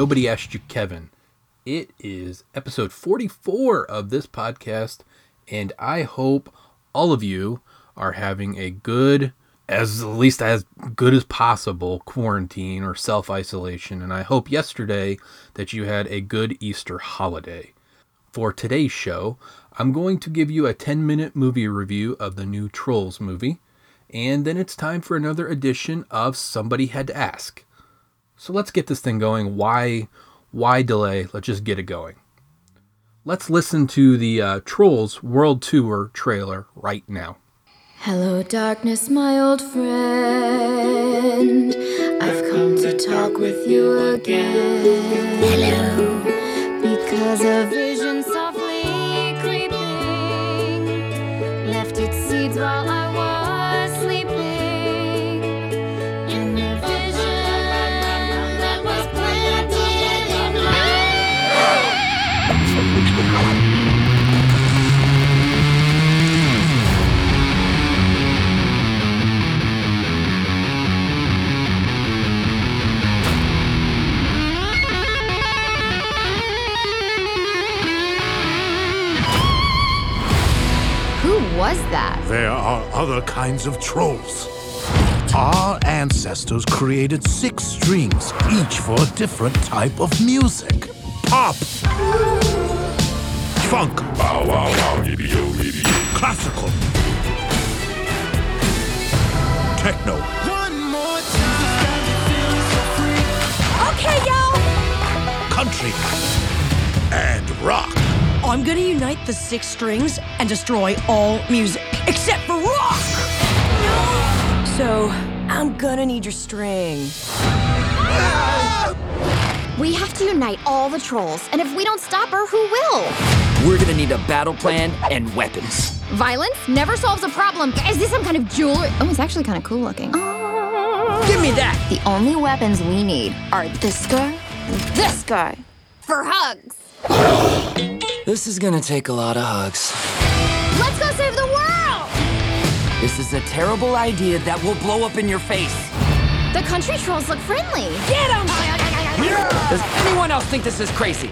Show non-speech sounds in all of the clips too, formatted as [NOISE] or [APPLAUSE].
Nobody Asked You Kevin. It is episode 44 of this podcast, and I hope all of you are having a good, as at least as good as possible, quarantine or self isolation. And I hope yesterday that you had a good Easter holiday. For today's show, I'm going to give you a 10 minute movie review of the new Trolls movie, and then it's time for another edition of Somebody Had to Ask. So let's get this thing going. Why why delay? Let's just get it going. Let's listen to the uh, Trolls World Tour trailer right now. Hello, darkness, my old friend. I've come to talk with you again. Hello. Because a vision softly creeping left its seeds while I was that? There are other kinds of trolls. Our ancestors created six strings, each for a different type of music. Pop, funk, classical, techno, Okay, y'all. country, and rock. I'm gonna unite the six strings and destroy all music except for rock. So I'm gonna need your string. We have to unite all the trolls, and if we don't stop her, who will? We're gonna need a battle plan and weapons. Violence never solves a problem. Is this some kind of jewelry? Oh, it's actually kind of cool looking. Give me that! The only weapons we need are this guy and this guy. For hugs. This is gonna take a lot of hugs. Let's go save the world! This is a terrible idea that will blow up in your face. The country trolls look friendly. Get Get 'em! Does anyone else think this is crazy?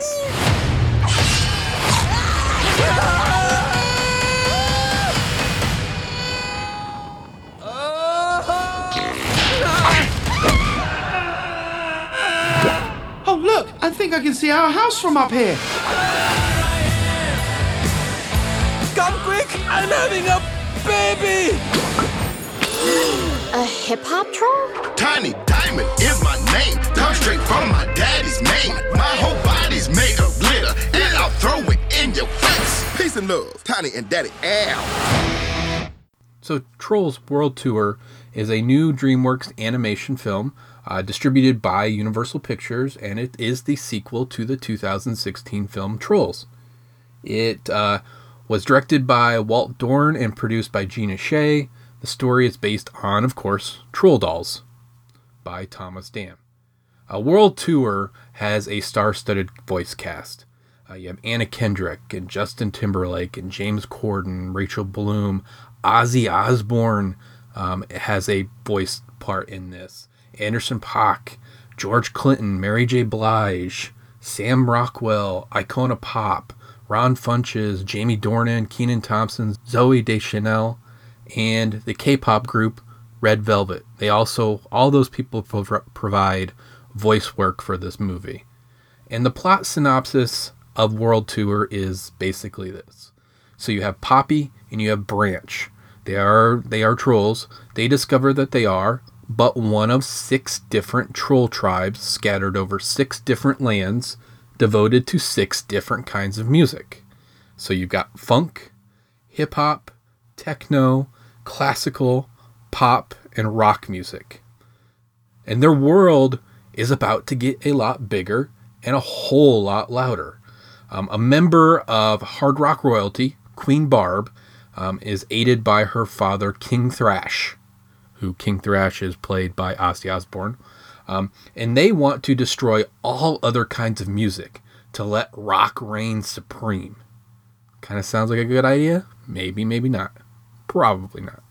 Think I can see our house from up here. Come quick! I'm having a baby! A hip hop troll? Tiny Diamond is my name. Come straight from my daddy's name. My whole body's made of glitter, and I'll throw it in your face. Peace and love, Tiny and Daddy Al. So, Trolls World Tour is a new DreamWorks animation film uh, distributed by Universal Pictures, and it is the sequel to the 2016 film Trolls. It uh, was directed by Walt Dohrn and produced by Gina Shay. The story is based on, of course, Troll Dolls by Thomas Dam. A World Tour has a star studded voice cast. Uh, you have Anna Kendrick and Justin Timberlake and James Corden, Rachel Bloom, Ozzy Osbourne um, has a voice part in this. Anderson Paak, George Clinton, Mary J. Blige, Sam Rockwell, Icona Pop, Ron Funches, Jamie Dornan, Kenan Thompson, Zooey Deschanel, and the K-pop group Red Velvet. They also all those people prov- provide voice work for this movie. And the plot synopsis of World Tour is basically this. So you have Poppy and you have Branch. They are they are trolls. They discover that they are but one of six different troll tribes scattered over six different lands devoted to six different kinds of music. So you've got funk, hip hop, techno, classical, pop, and rock music. And their world is about to get a lot bigger and a whole lot louder. Um, a member of hard rock royalty, Queen Barb, um, is aided by her father, King Thrash, who King Thrash is played by Ozzy Osbourne. Um, and they want to destroy all other kinds of music to let rock reign supreme. Kind of sounds like a good idea? Maybe, maybe not. Probably not.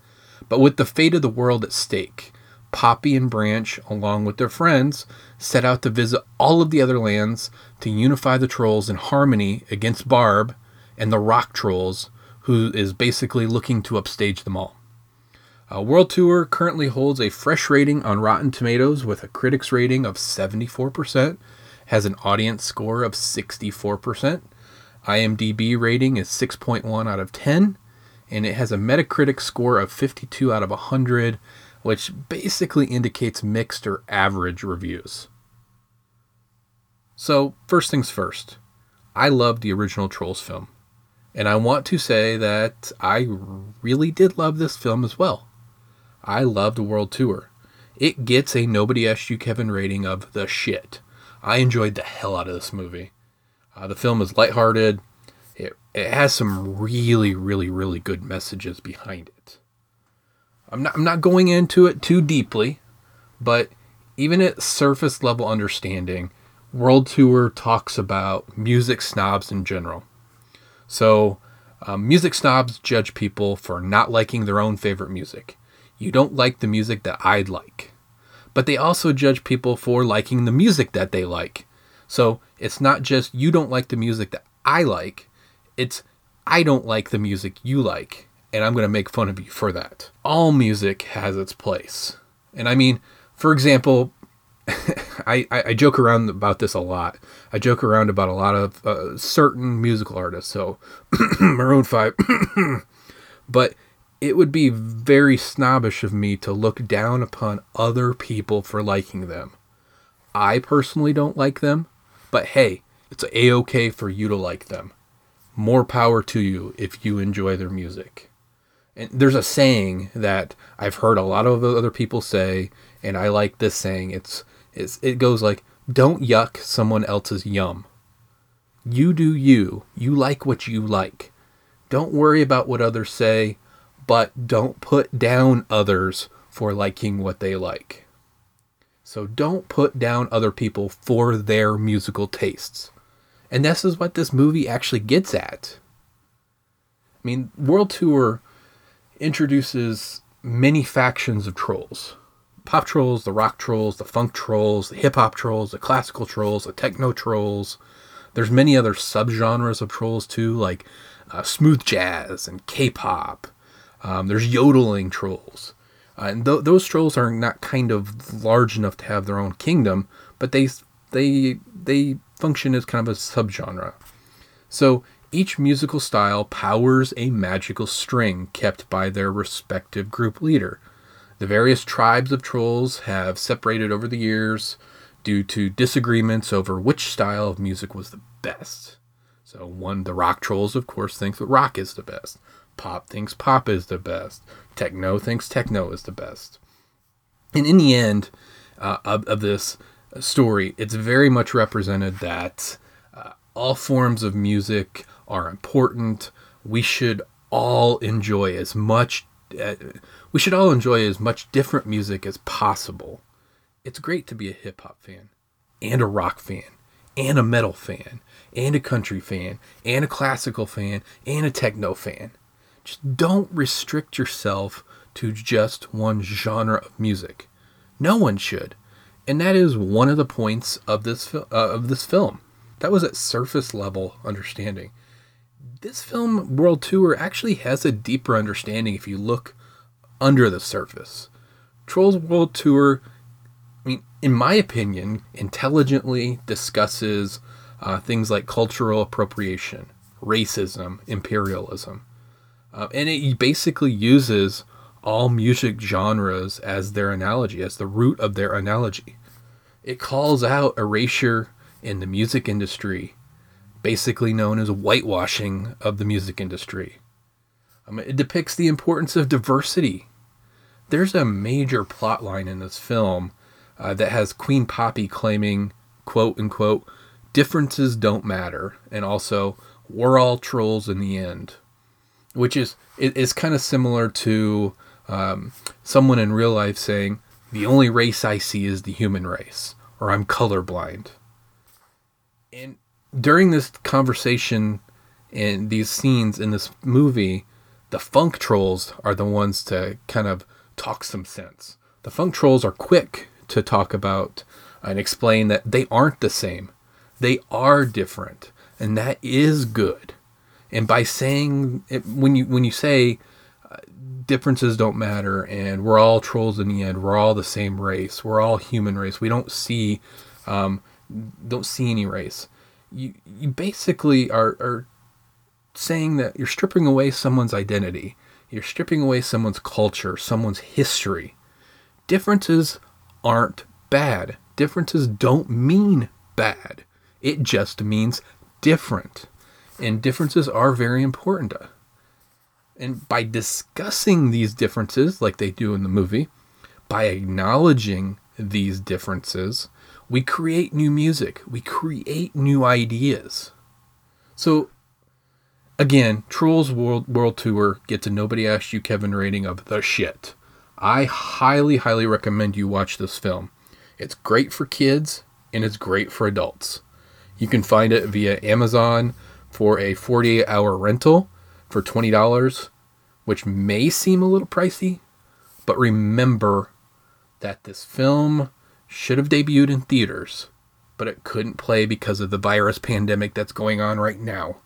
But with the fate of the world at stake, Poppy and Branch, along with their friends, set out to visit all of the other lands to unify the trolls in harmony against Barb and the rock trolls, who is basically looking to upstage them all. Uh, World Tour currently holds a fresh rating on Rotten Tomatoes with a critics rating of 74%, has an audience score of 64%, IMDb rating is 6.1 out of 10, and it has a Metacritic score of 52 out of 100, which basically indicates mixed or average reviews. So, first things first, I love the original Trolls film. And I want to say that I really did love this film as well. I loved World Tour. It gets a Nobody Asked You Kevin rating of the shit. I enjoyed the hell out of this movie. Uh, the film is lighthearted. It, it has some really, really, really good messages behind it. I'm not, I'm not going into it too deeply, but even at surface level understanding, World Tour talks about music snobs in general. So, um, music snobs judge people for not liking their own favorite music. You don't like the music that I'd like. But they also judge people for liking the music that they like. So, it's not just you don't like the music that I like, it's I don't like the music you like, and I'm going to make fun of you for that. All music has its place. And I mean, for example, [LAUGHS] I, I, I, joke around about this a lot. I joke around about a lot of uh, certain musical artists. So, [CLEARS THROAT] Maroon 5. [CLEARS THROAT] but it would be very snobbish of me to look down upon other people for liking them. I personally don't like them, but hey, it's a okay for you to like them. More power to you if you enjoy their music. And there's a saying that I've heard a lot of other people say, and I like this saying. It's it's, it goes like, don't yuck someone else's yum. You do you. You like what you like. Don't worry about what others say, but don't put down others for liking what they like. So don't put down other people for their musical tastes. And this is what this movie actually gets at. I mean, World Tour introduces many factions of trolls pop trolls, the rock trolls, the funk trolls, the hip hop trolls, the classical trolls, the techno trolls. There's many other subgenres of trolls too, like uh, smooth jazz and K-pop. Um, there's yodeling trolls, uh, and th- those trolls are not kind of large enough to have their own kingdom, but they they they function as kind of a subgenre. So each musical style powers a magical string kept by their respective group leader. The various tribes of trolls have separated over the years due to disagreements over which style of music was the best. So, one, the rock trolls, of course, think that rock is the best. Pop thinks pop is the best. Techno thinks techno is the best. And in the end uh, of, of this story, it's very much represented that uh, all forms of music are important. We should all enjoy as much. Uh, we should all enjoy as much different music as possible. It's great to be a hip hop fan, and a rock fan, and a metal fan, and a country fan, and a classical fan, and a techno fan. Just don't restrict yourself to just one genre of music. No one should. And that is one of the points of this uh, of this film. That was at surface level understanding. This film World Tour actually has a deeper understanding if you look under the surface. Trolls World Tour, I mean, in my opinion, intelligently discusses uh, things like cultural appropriation, racism, imperialism. Uh, and it basically uses all music genres as their analogy, as the root of their analogy. It calls out erasure in the music industry, basically known as whitewashing of the music industry. Um, it depicts the importance of diversity. There's a major plot line in this film uh, that has Queen Poppy claiming, quote unquote, differences don't matter, and also, we're all trolls in the end. Which is it is kind of similar to um, someone in real life saying the only race I see is the human race, or I'm colorblind. And during this conversation and these scenes in this movie, the funk trolls are the ones to kind of talk some sense. The funk trolls are quick to talk about and explain that they aren't the same. They are different, and that is good. And by saying it, when you when you say uh, differences don't matter and we're all trolls in the end, we're all the same race, we're all human race. We don't see um, don't see any race. You you basically are are saying that you're stripping away someone's identity. You're stripping away someone's culture, someone's history. Differences aren't bad. Differences don't mean bad. It just means different. And differences are very important. And by discussing these differences, like they do in the movie, by acknowledging these differences, we create new music, we create new ideas. So, again, Trolls World, World Tour gets a Nobody Asked You Kevin rating of the shit. I highly, highly recommend you watch this film. It's great for kids and it's great for adults. You can find it via Amazon for a 48 hour rental for $20, which may seem a little pricey, but remember that this film should have debuted in theaters, but it couldn't play because of the virus pandemic that's going on right now.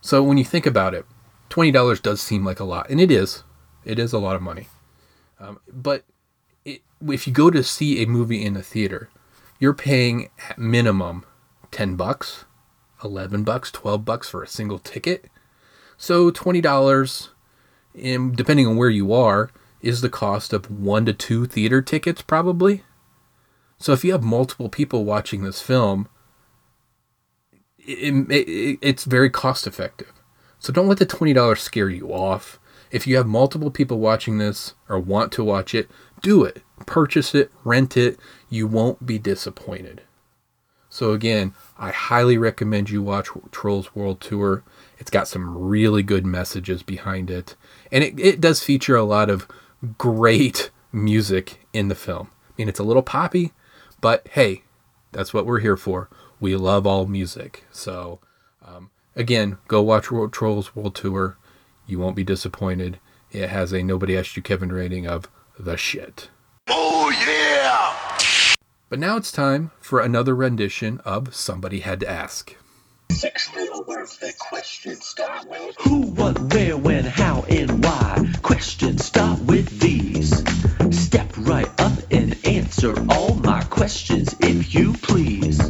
So when you think about it, $20 does seem like a lot, and it is. It is a lot of money. Um, but it, if you go to see a movie in a theater, you're paying at minimum 10 bucks, 11 bucks, 12 bucks for a single ticket. So $20, and depending on where you are, is the cost of one to two theater tickets probably. So if you have multiple people watching this film, it, it, it's very cost effective. So don't let the $20 scare you off. If you have multiple people watching this or want to watch it, do it. Purchase it, rent it. You won't be disappointed. So again, I highly recommend you watch Trolls World Tour. It's got some really good messages behind it. And it, it does feature a lot of great music in the film. I mean, it's a little poppy, but hey, that's what we're here for. We love all music. So, um, again, go watch World Trolls World Tour. You won't be disappointed. It has a Nobody Asked You Kevin rating of the shit. Oh, yeah! But now it's time for another rendition of Somebody Had to Ask. Six little words that questions start with. Who, what, where, when, how, and why. Questions start with these. Step right up and answer all my questions if you please.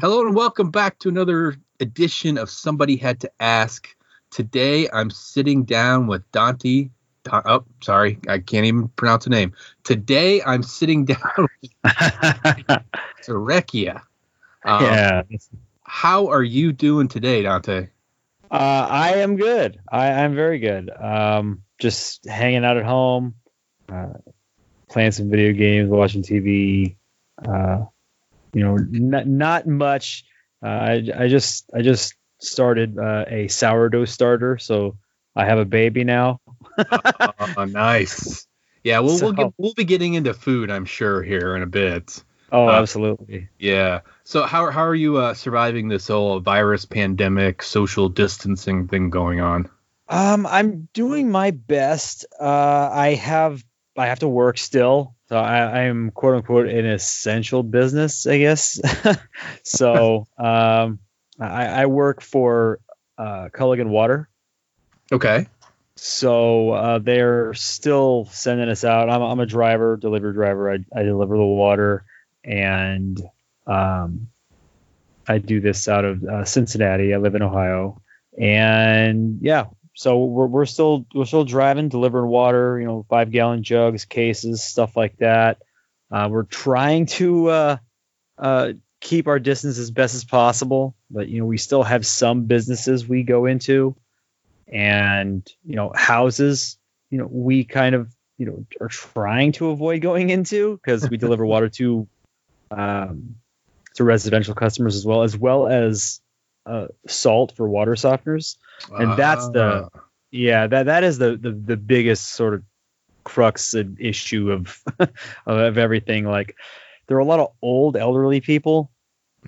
Hello and welcome back to another edition of Somebody Had to Ask. Today I'm sitting down with Dante. Oh, sorry, I can't even pronounce the name. Today I'm sitting [LAUGHS] down with [LAUGHS] Zarekia. Um, yeah. How are you doing today, Dante? Uh, I am good. I, I'm very good. Um, just hanging out at home, uh, playing some video games, watching TV. Uh, you know, not not much. Uh, I I just I just started uh, a sourdough starter, so I have a baby now. Oh, [LAUGHS] nice. Yeah, we'll So- we'll, get, we'll be getting into food, I'm sure, here in a bit. Oh, Uh, absolutely. Yeah. So how how are you uh, surviving this whole virus pandemic, social distancing thing going on? Um, I'm doing my best. Uh, I have I have to work still, so I, am quote unquote an essential business, I guess. [LAUGHS] so um, I, I work for uh, Culligan Water. Okay. So uh, they're still sending us out. I'm, I'm a driver, delivery driver. I, I deliver the water, and um, I do this out of uh, Cincinnati. I live in Ohio, and yeah. So we're, we're still we're still driving, delivering water. You know, five gallon jugs, cases, stuff like that. Uh, we're trying to uh, uh, keep our distance as best as possible, but you know we still have some businesses we go into and you know houses you know we kind of you know are trying to avoid going into because we deliver water to [LAUGHS] um to residential customers as well as well as uh, salt for water softeners, and that's the Ah. yeah that that is the the, the biggest sort of crux and issue of [LAUGHS] of everything. Like there are a lot of old elderly people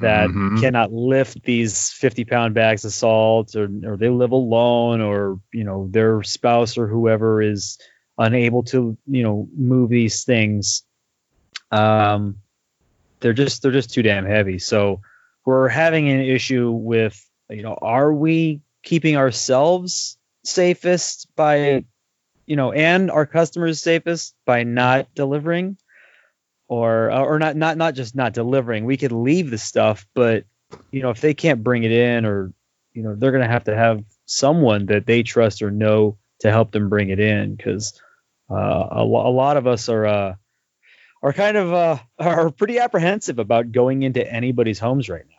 that Mhm. cannot lift these 50 pound bags of salt or, or they live alone or you know their spouse or whoever is unable to you know move these things um they're just they're just too damn heavy so we're having an issue with you know are we keeping ourselves safest by you know and our customers safest by not delivering or or not not not just not delivering we could leave the stuff but you know if they can't bring it in or you know they're going to have to have someone that they trust or know to help them bring it in because uh, a, a lot of us are uh, are kind of uh, are pretty apprehensive about going into anybody's homes right now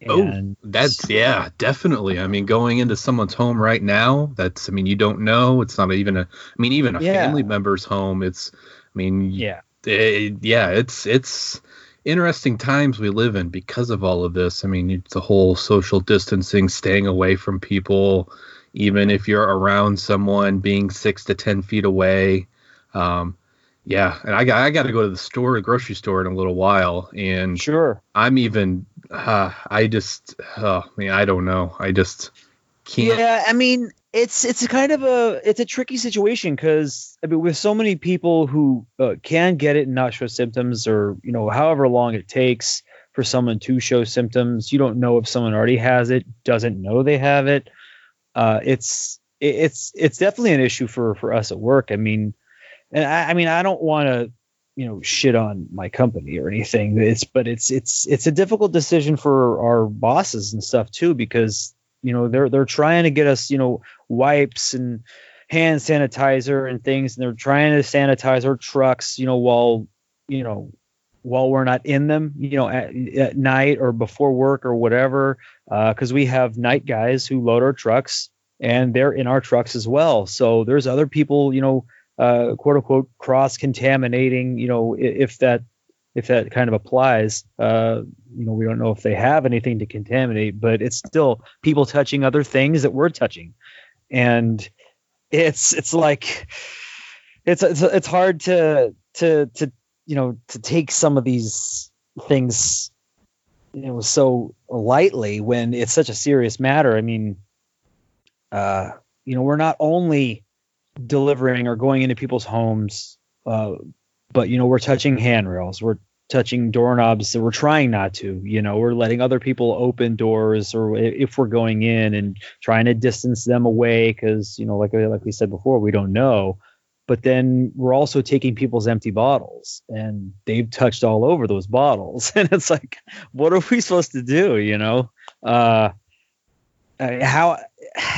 and Oh, that's yeah, definitely. I mean, going into someone's home right now, that's I mean, you don't know. It's not even a I mean, even a Yeah. family member's home. It's I mean, yeah eh, yeah, it's it's interesting times we live in because of all of this. I mean, it's the whole social distancing, staying away from people, even if you're around someone, being six to ten feet away. Um, yeah, and I got I got to go to the store, the grocery store in a little while, and sure I'm even uh, I just oh mean, I don't know. I just can't. Yeah, I mean, it's it's a kind of a it's a tricky situation because I mean, with so many people who uh, can get it and not show symptoms, or you know, however long it takes for someone to show symptoms, you don't know if someone already has it, doesn't know they have it. Uh, it's it- it's it's definitely an issue for for us at work. I mean, and I, I mean, I don't want to you know shit on my company or anything it's but it's it's it's a difficult decision for our bosses and stuff too because you know they're they're trying to get us you know wipes and hand sanitizer and things and they're trying to sanitize our trucks you know while you know while we're not in them you know at, at night or before work or whatever because we have night guys who load our trucks and they're in our trucks as well. So there's other people you know uh, quote unquote cross contaminating you know i- if that if that kind of applies uh, you know we don't know if they have anything to contaminate but it's still people touching other things that we're touching. And it's it's like it's it's, it's hard to to to you know to take some of these things you know so lightly when it's such a serious matter. I mean uh you know we're not only delivering or going into people's homes uh but you know we're touching handrails we're touching doorknobs that we're trying not to you know we're letting other people open doors or if we're going in and trying to distance them away because you know like like we said before we don't know. But then we're also taking people's empty bottles and they've touched all over those bottles. [LAUGHS] And it's like what are we supposed to do you know? Uh uh, how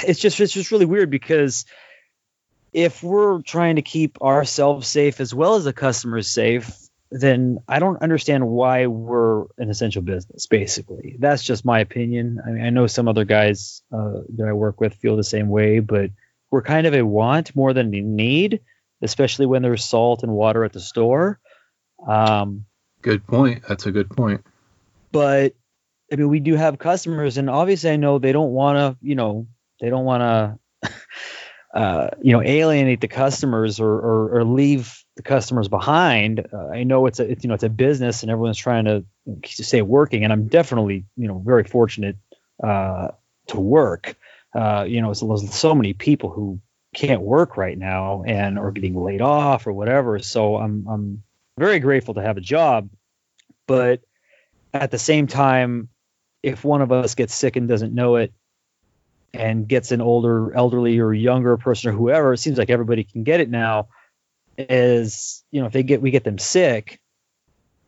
it's just it's just really weird because if we're trying to keep ourselves safe as well as the customers safe then i don't understand why we're an essential business basically that's just my opinion i mean i know some other guys uh, that i work with feel the same way but we're kind of a want more than a need especially when there's salt and water at the store um, Good point. That's a good point. but I mean, we do have customers, and obviously, I know they don't want to, you know, they don't want to, [LAUGHS] uh, you know, alienate the customers or, or or leave the customers behind. Uh, I know it's a, it's, you know, it's a business, and everyone's trying to, stay working, and I'm definitely, you know, very fortunate uh, to work. Uh, you know, so there's so many people who can't work right now and are getting laid off or whatever. So I'm I'm very grateful to have a job, but at the same time, if one of us gets sick and doesn't know it and gets an older, elderly, or younger person or whoever, it seems like everybody can get it now. Is you know, if they get we get them sick,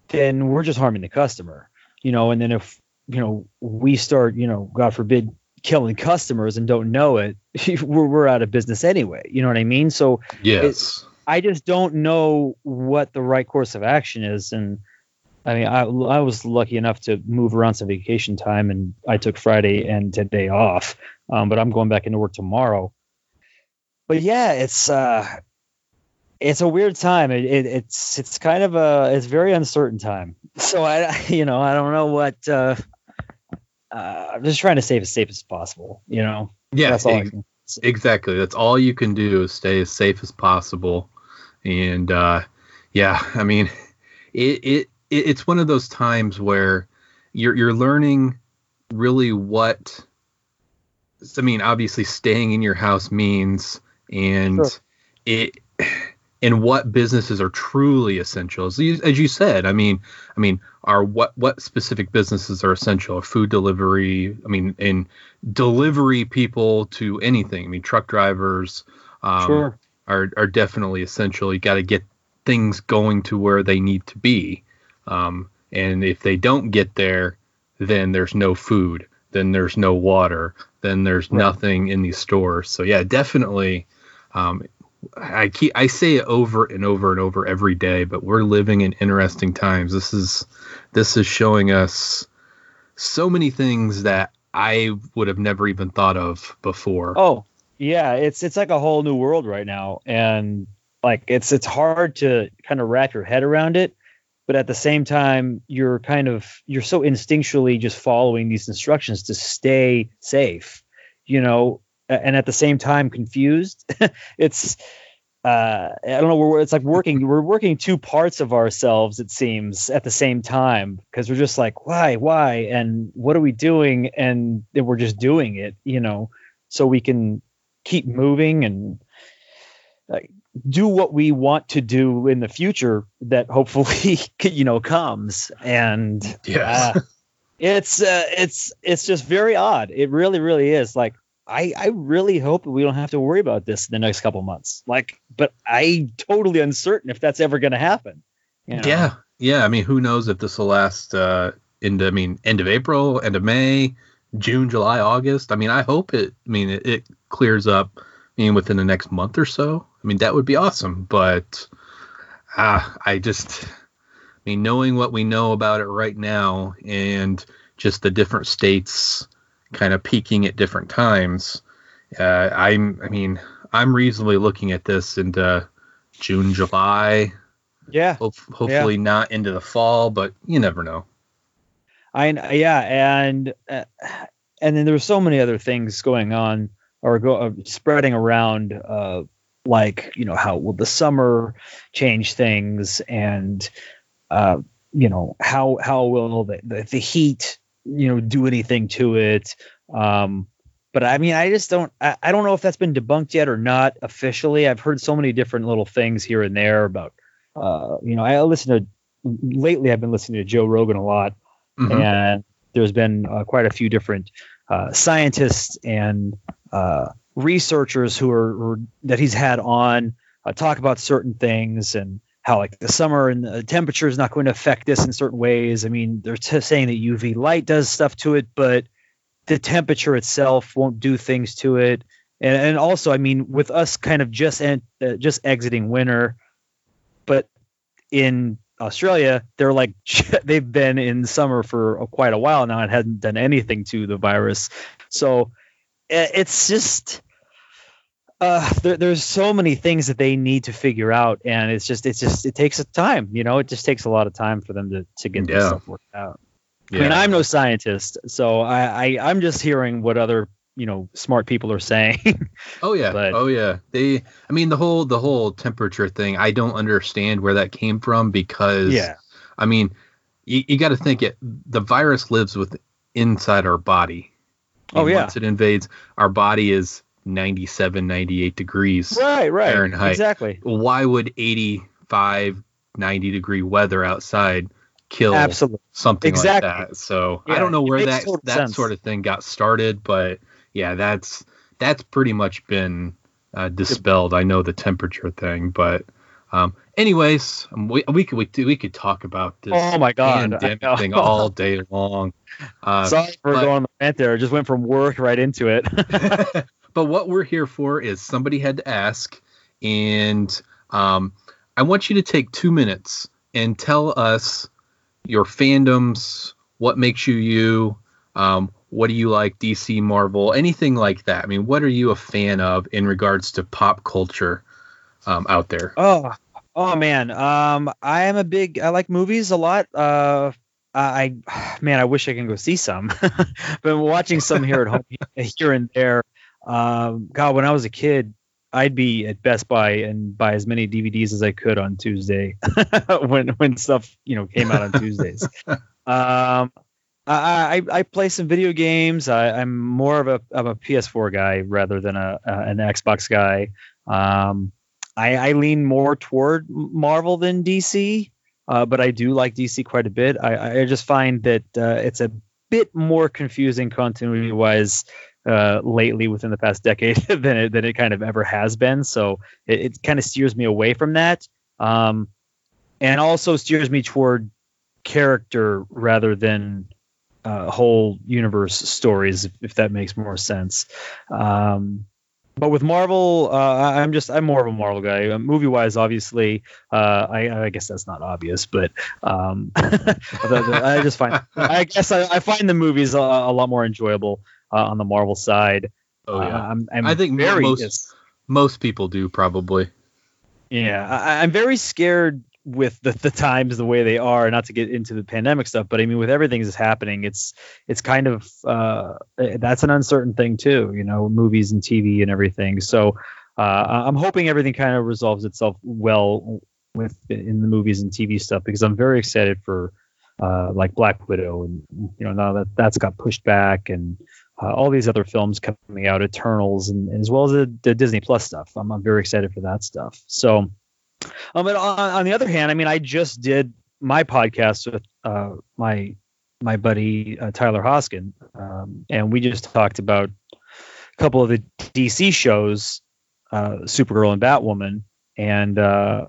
then we're just harming the customer, you know. And then if you know we start, you know, God forbid, killing customers and don't know it, [LAUGHS] we're we're out of business anyway. You know what I mean? So Yes. I just don't know what the right course of action is. And I mean, I, I was lucky enough to move around some vacation time and I took Friday and today off. Um, but I'm going back into work tomorrow. But yeah, it's, uh, it's a weird time. It, it, it's, it's kind of a, it's very uncertain time. [LAUGHS] So I, you know, I don't know what, uh, uh, I'm just trying to stay as safe as possible. You know. Yeah, That's all ex- exactly. That's all you can do is stay as safe as possible. And uh, yeah, [LAUGHS] I mean, it, it it it's one of those times where you're you're learning really what I mean, obviously staying in your house means and Sure. it and what businesses are truly essential. As you, as you said, I mean, I mean, are what what specific businesses are essential? Food delivery, I mean, and delivery people to anything. I mean, truck drivers um, Sure. are are definitely essential. You got to get things going to where they need to be. Um, and if they don't get there, then there's no food, then there's no water, then there's nothing in these stores. So yeah, definitely. Um, I keep I say it over and over and over every day, but we're living in interesting times. This is this is showing us so many things that I would have never even thought of before. Oh, yeah, it's it's like a whole new world right now, and like it's it's hard to kind of wrap your head around it, but at the same time, you're kind of you're so instinctually just following these instructions to stay safe, you know, and at the same time confused. [LAUGHS] it's uh i don't know we're it's like working we're working two parts of ourselves it seems at the same time because we're just like why why and what are we doing and then we're just doing it you know so we can keep moving and like, do what we want to do in the future that hopefully [LAUGHS] you know comes and yeah uh, it's uh, it's it's just very odd it really really is like I, I really hope we don't have to worry about this in the next couple months. Like, but I totally uncertain if that's ever going to happen. you know? Yeah, yeah. I mean, who knows if this will last uh, into I mean, end of April, end of May, June, July, August. I mean, I hope it. I mean, it, it clears up. I mean, within the next month or so. I mean, that would be awesome. But ah, I just, I mean, knowing what we know about it right now and just the different states kind of peaking at different times, uh, I'm. I mean, I'm reasonably looking at this into June, July. Yeah. Hope, hopefully not into the fall, but you never know. I yeah, and uh, and then there there's so many other things going on or go uh, spreading around, uh, like you know how will the summer change things, and uh, you know how how will the, the the heat you know do anything to it. Um, but I mean, I just don't. I, I don't know if that's been debunked yet or not officially. I've heard so many different little things here and there about. Uh, you know, I listen to lately. I've been listening to Joe Rogan a lot, Mhm. and there's been uh, quite a few different uh, scientists and uh, researchers who are, that he's had on uh, talk about certain things and how like the summer and the temperature is not going to affect this in certain ways. I mean, they're t- saying that UV light does stuff to it, but the temperature itself won't do things to it. And, and also, I mean, with us kind of just en- uh, just exiting winter, but in Australia, they're like [LAUGHS] they've been in summer for quite a while now and hadn't done anything to the virus. So it's just uh, there, there's so many things that they need to figure out, and it's just it's just it takes a time. You know, it just takes a lot of time for them to to get this stuff worked out. Yeah. I mean, I'm no scientist, so I, I I'm just hearing what other you know smart people are [LAUGHS] saying. Oh yeah. But- oh yeah. They I mean the whole the whole temperature thing, I don't understand where that came from because Yeah. I mean you, you gotta think it the virus lives with inside our body. Oh, And yeah. Once it invades, our body is 97, 98 degrees right, right, Fahrenheit. exactly. Why would 85, 90 degree weather outside kill Absolutely. something Exactly. like that? So I don't know where that total that sense. sort of thing got started, but yeah, that's that's pretty much been uh, dispelled. I know the temperature thing, but um, anyways, we we could we, could- we could talk about this Oh my God, I pandemic know. thing all day long. [LAUGHS] Uh, Sorry for but- going on the rant there. I just went from work right into it. [LAUGHS] but what we're here for is somebody had to ask, and um, I want you to take two minutes and tell us your fandoms, what makes you you, um, what do you like, DC, Marvel, anything like that. I mean, what are you a fan of in regards to pop culture um, out there? Oh, oh man. Um, I am a big. I like movies a lot. Uh, I [SIGHS] man, I wish I can go see some. [LAUGHS] but watching some here at home, [LAUGHS] here and there. Um, God, when I was a kid, I'd be at Best Buy and buy as many DVDs as I could on Tuesday [LAUGHS] when when stuff you know came out on Tuesdays. [LAUGHS] um, I, I, I play some video games. I, am more of a of a PS4 guy rather than a, a an Xbox guy. Um, I, I lean more toward Marvel than DC, uh, but I do like DC quite a bit. I, I just find that uh, it's a bit more confusing continuity wise uh, lately within the past decade [LAUGHS] than it, than it kind of ever has been. So it, it kind of steers me away from that, um, and also steers me toward character rather than uh, whole universe stories, if, if, that makes more sense. Um, but with Marvel, uh, I'm just I'm more of a Marvel guy. Uh, movie wise, obviously, uh, I, I, guess that's not obvious, but um, [LAUGHS] I just find I guess I, I find the movies a, a lot more enjoyable uh, on the Marvel side. Oh yeah, uh, I'm, I'm i think very, most most people do probably. Yeah, I, I'm very scared with the, the times the way they are not to get into the pandemic stuff but i mean with everything that's happening it's it's kind of uh, that's an uncertain thing too you know movies and tv and everything so uh, i'm hoping everything kind of resolves itself well with in the movies and tv stuff because i'm very excited for uh, like black widow and you know now that that's got pushed back and uh, all these other films coming out eternals and, and as well as the, the disney plus stuff. I'm, I'm very excited for that stuff. So um, but on, on, the other hand, I mean, I just did my podcast with uh, my my buddy uh, Tyler Hoskin, um, and we just talked about a couple of the DC shows, uh, Supergirl and Batwoman, and uh,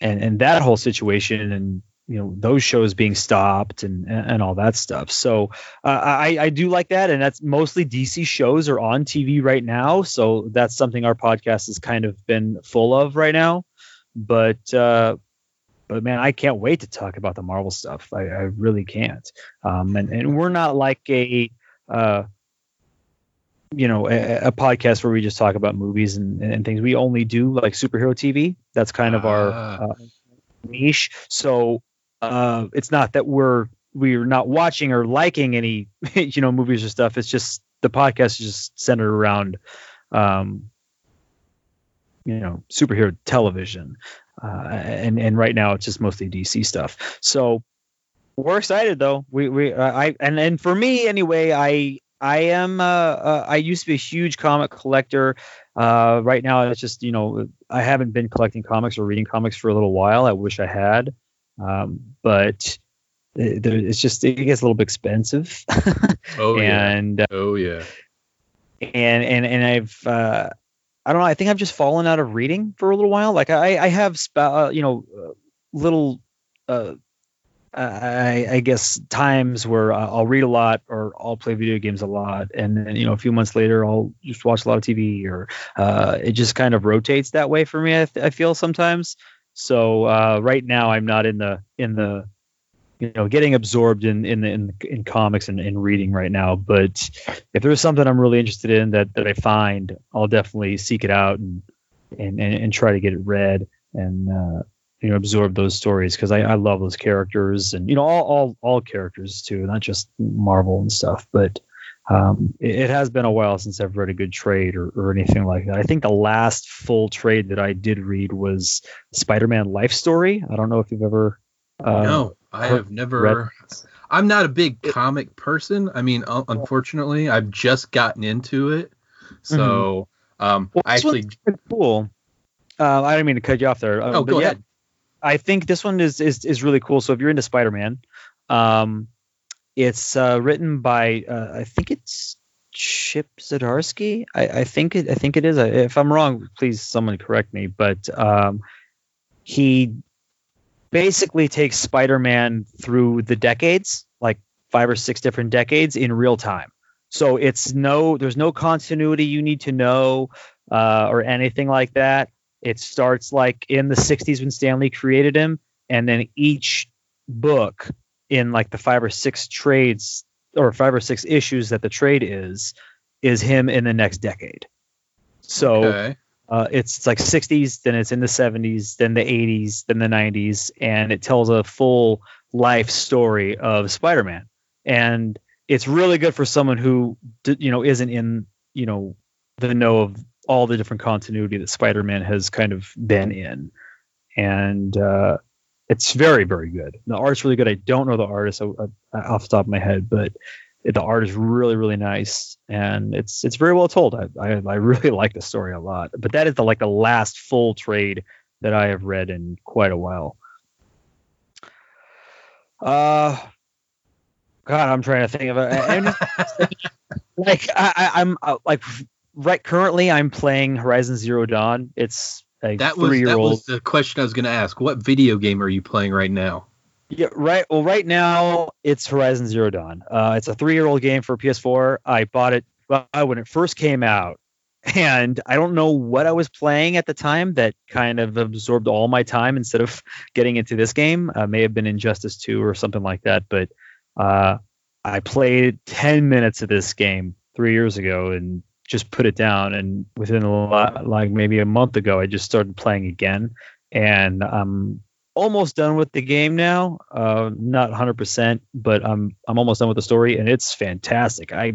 and and that whole situation, and you know those shows being stopped and and all that stuff. So uh, I I do like that, and that's mostly DC shows are on TV right now. So that's something our podcast has kind of been full of right now but uh, but man, I can't wait to talk about the Marvel stuff. I, I really can't. Um, and and we're not like a uh, you know a, a, podcast where we just talk about movies and, and things. We only do like superhero TV. That's kind of our ah. uh, niche. So uh, it's not that we're we're not watching or liking any [LAUGHS] you know movies or stuff. It's just the podcast is just centered around um, you know superhero television, uh, and and right now it's just mostly DC stuff. So we're excited though. We we uh, I and and for me anyway, I I am uh, uh, I used to be a huge comic collector. Uh, right now, it's just you know I haven't been collecting comics or reading comics for a little while. I wish I had, um, but it, it's just it gets a little bit expensive. [LAUGHS] oh and, yeah. oh yeah. And and and I've uh, I don't know. I think I've just fallen out of reading for a little while. Like I, I have, uh, you know, uh, little, uh, I, I, guess times where I'll read a lot or I'll play video games a lot, and then you know a few months later I'll just watch a lot of TV, or uh, it just kind of rotates that way for me. I, I feel sometimes. So uh, right now I'm not in the in the you know getting absorbed in in in, in comics and in reading right now but if there's something i'm really interested in that that i find i'll definitely seek it out and and and, and try to get it read and uh, you know absorb those stories because I, I love those characters and you know all all all characters too not just marvel and stuff but um, it, it, has been a while since I've read a good trade or, or anything like that. I think the last full trade that I did read was Spider-Man Life Story. I don't know if you've ever. Uh, no, I have never. Read. I'm not a big comic person. I mean, unfortunately, I've just gotten into it. So, mm-hmm. um, well, I actually cool. Uh, I didn't mean to cut you off there. Uh, oh, go yeah, ahead. I think this one is, is is really cool. So if you're into Spider-Man, um, it's uh, written by uh, I think it's Chip Zdarsky. I, I think it I think it is. If I'm wrong, please someone correct me. But um, he basically takes Spider-Man through the decades, like five or six different decades in real time. So it's no, there's no continuity you need to know uh, or anything like that. It starts like in the 60s when Stan Lee created him, and then each book in like the five or six trades or five or six issues that the trade is is him in the next decade. So okay. Uh, it's, it's like 60s, then it's in the 70s, then the 80s, then the 90s, and it tells a full life story of Spider-Man, and it's really good for someone who you know isn't in you know the know of all the different continuity that Spider-Man has kind of been in, and uh, it's very very good. The art's really good. I don't know the artist uh, off the top of my head, but the art is really really nice and it's it's very well told. I I, I really [LAUGHS] like the story a lot. But that is the like the last full trade that I have read in quite a while. Uh, God, I'm trying to think of it. [LAUGHS] like I, I'm uh, like right currently I'm playing Horizon Zero Dawn. It's a That was that was the question I was going to ask. What video game are you playing right now? Yeah, right. Well, right now it's Horizon Zero Dawn. Uh, it's a three-year-old game for PS4. I bought it uh, when it first came out, [LAUGHS] and I don't know what I was playing at the time that kind of absorbed all my time instead of [LAUGHS] getting into this game. Uh, may have been Injustice 2 or something like that, but uh, I played 10 minutes of this game three years ago and just put it down. And within a lot, like maybe a month ago, I just started playing again, and I'm almost done with the game now. Uh, not 100%, but I'm I'm almost done with the story, and it's fantastic. I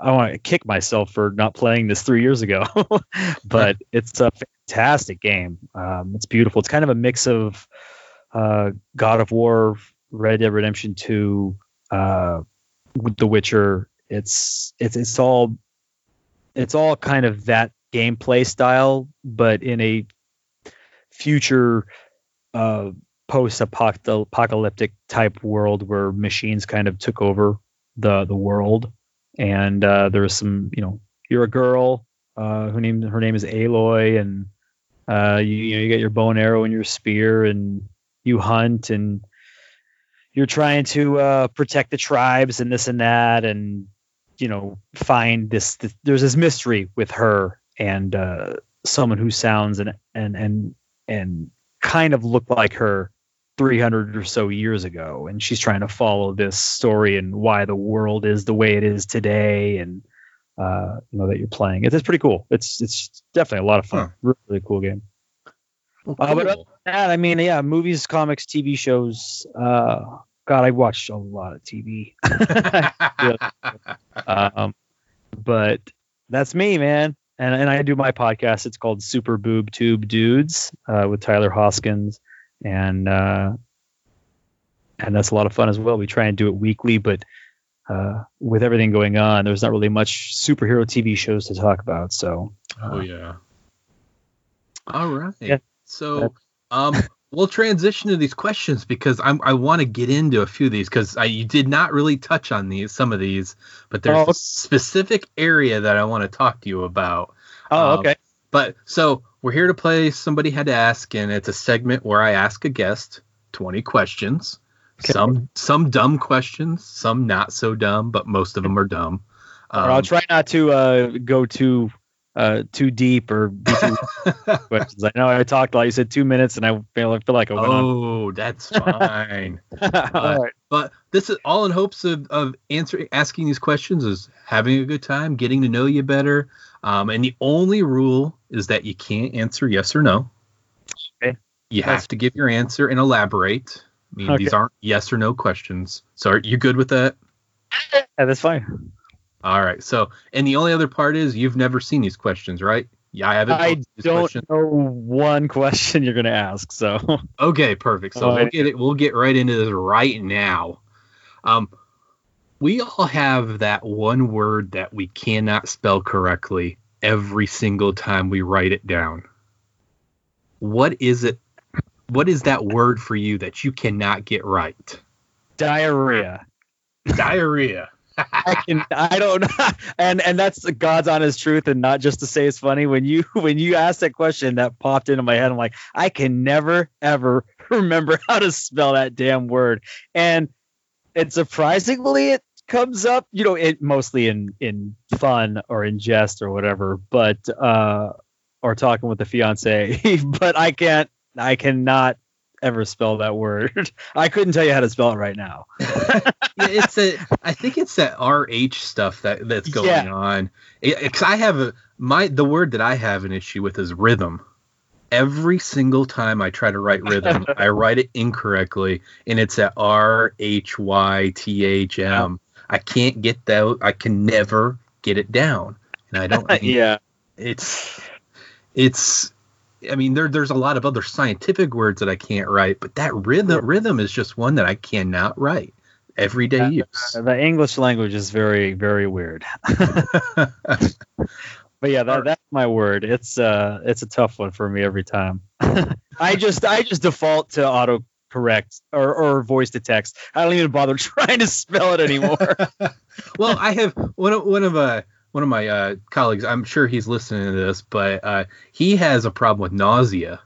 I want to kick myself for not playing this three years ago, [LAUGHS] but [LAUGHS] it's a fantastic game. Um, it's beautiful. It's kind of a mix of uh, God of War, Red Dead Redemption 2, uh, The Witcher. It's it's it's all it's all kind of that gameplay style, but in a future uh, post-apocalyptic type world where machines kind of took over the the world, and uh, some, you know, you're a girl uh, who name her name is Aloy, and uh, you, you know you get your bow and arrow and your spear, and you hunt, and you're trying to uh, protect the tribes and this and that, and you know find this, this there's this mystery with her and uh, someone who sounds and and and and kind of looked like her 300 or so years ago. And she's trying to follow this story and why the world is the way it is today and uh, you know that you're playing. It's, it's pretty cool. It's it's definitely a lot of fun. Really, really cool game. Uh, but other than that, I mean, yeah, movies, comics, TV shows. Uh, God, I watched a lot of TV. [LAUGHS] um, but that's me, man. And and I do my podcast. It's called Super Boob Tube Dudes uh, with Tyler Hoskins, and uh, and that's a lot of fun as well. We try and do it weekly, but uh, with everything going on, there's not really much superhero TV shows to talk about. So, Oh yeah. All right. Yeah. So um we'll transition to these questions because I'm I want to get into a few of these because I you did not really touch on these some of these, but there's Oh. a specific area that I want to talk to you about. Oh, Um, okay. But so we're here to play somebody had to ask, and it's a segment where I ask a guest 20 questions. Some some dumb questions, some not so dumb, but most of them are dumb. Or I'll Um, try not to uh, go too uh, too deep or too [LAUGHS] questions. I know I talked a lot. you said two minutes, and I feel, feel like I went on. Oh, that's fine. [LAUGHS] All Uh, right. But this is all in hopes of, of answering asking these questions is having a good time, getting to know you better. Um, and the only rule is that you can't answer yes or no. Okay. You That's- have to give your answer and elaborate. I mean, these aren't yes or no questions. So are you good with that? Yeah, that's fine. All right. So, and the only other part is you've never seen these questions, right? Yeah, I haven't. I these don't know one question [LAUGHS] you're gonna ask, so Okay, perfect. So Oh, we'll get it. We'll get right into this right now. Um, we all have that one word that we cannot spell correctly every single time we write it down. What is it? What is that word for you that you cannot get right? diarrhea. Diarrhea. I can I don't know. [LAUGHS] And and that's God's honest truth and not just to say it's funny. When you [LAUGHS] when you asked that question that popped into my head, I'm like, I can never ever [LAUGHS] remember how to spell that damn word. And and surprisingly it comes up, you know, it mostly in in fun or in jest or whatever, but uh or talking with the fiance. but I can't I cannot ever spell that word. [LAUGHS] I couldn't tell you how to spell it right now. [LAUGHS] it's a. I think it's that RH stuff that that's going Yeah. on. Because I have a my the word that I have an issue with is rhythm. every single time I try to write rhythm, [LAUGHS] I write it incorrectly, and it's at R H Y T H M. I can't get that. I can never get it down, and I don't. Yeah, it's it's. I mean, there there's a lot of other scientific words that I can't write, but that rhythm rhythm is just one that I cannot write everyday Uh, use. The English language is very, very weird. [LAUGHS] but yeah, that, that's my word. It's uh, it's a tough one for me every time. [LAUGHS] I just, I just default to auto correct or, or voice to text. I don't even bother [LAUGHS] trying to spell it anymore. well, I have one of one of uh one of my uh, colleagues. I'm sure he's listening to this, but uh, he has a problem with nausea.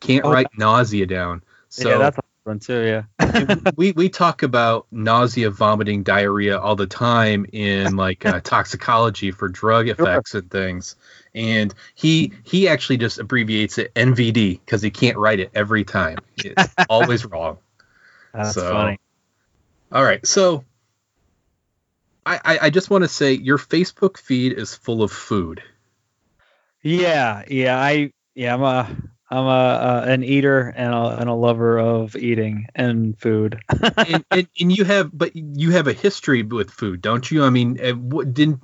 Can't Oh, write nausea down. So yeah, that's a one too. Yeah. we we talk about nausea, vomiting, diarrhea all the time in like uh, [LAUGHS] toxicology for drug effects and things. And he he actually just abbreviates it NVD because he can't write it every time. It's [LAUGHS] always wrong. That's So- funny. All right, so I I, just want to say your Facebook feed is full of food. Yeah, yeah, I yeah, I'm a I'm a uh, an eater and a and a lover of eating and food. [LAUGHS] and, and, and you have but you have a history with food don't you i mean uh, what didn't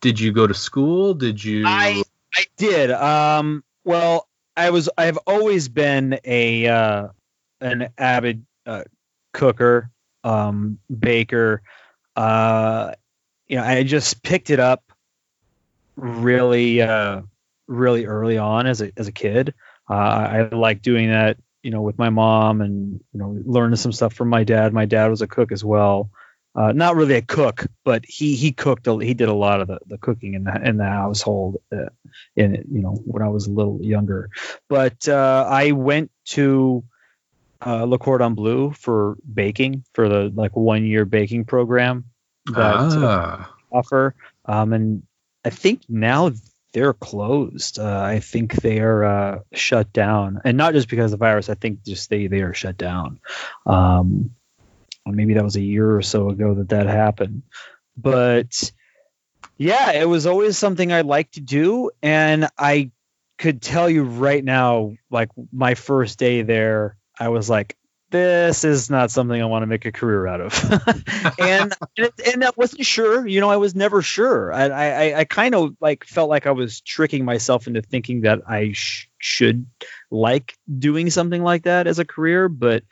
did you go to school did you I I did. Um, well, I was I've always been a uh, an avid uh, cooker, um, baker. Uh, you know, I just picked it up really uh, really early on as a as a kid. Uh, I like doing that, you know, with my mom and you know learning some stuff from my dad. My dad was a cook as well. Uh, not really a cook, but he he cooked. A, he did a lot of the, the cooking in the in the household. Uh, in you know when I was a little younger, but uh, I went to uh, Le Cordon Bleu for baking for the like one year baking program that uh, ah, offer. Um, and I think now they're closed. Uh, I think they are uh, shut down, and not just because of the virus. I think just they they are shut down. Um, maybe that was a year or so ago that that happened, but yeah, it was always something I liked to do, and I could tell you right now, like my first day there, I was like, this is not something I want to make a career out of. [LAUGHS] and, and and I wasn't sure, you know, I was never sure. I I, I kind of like felt like I was tricking myself into thinking that I sh- should like doing something like that as a career, but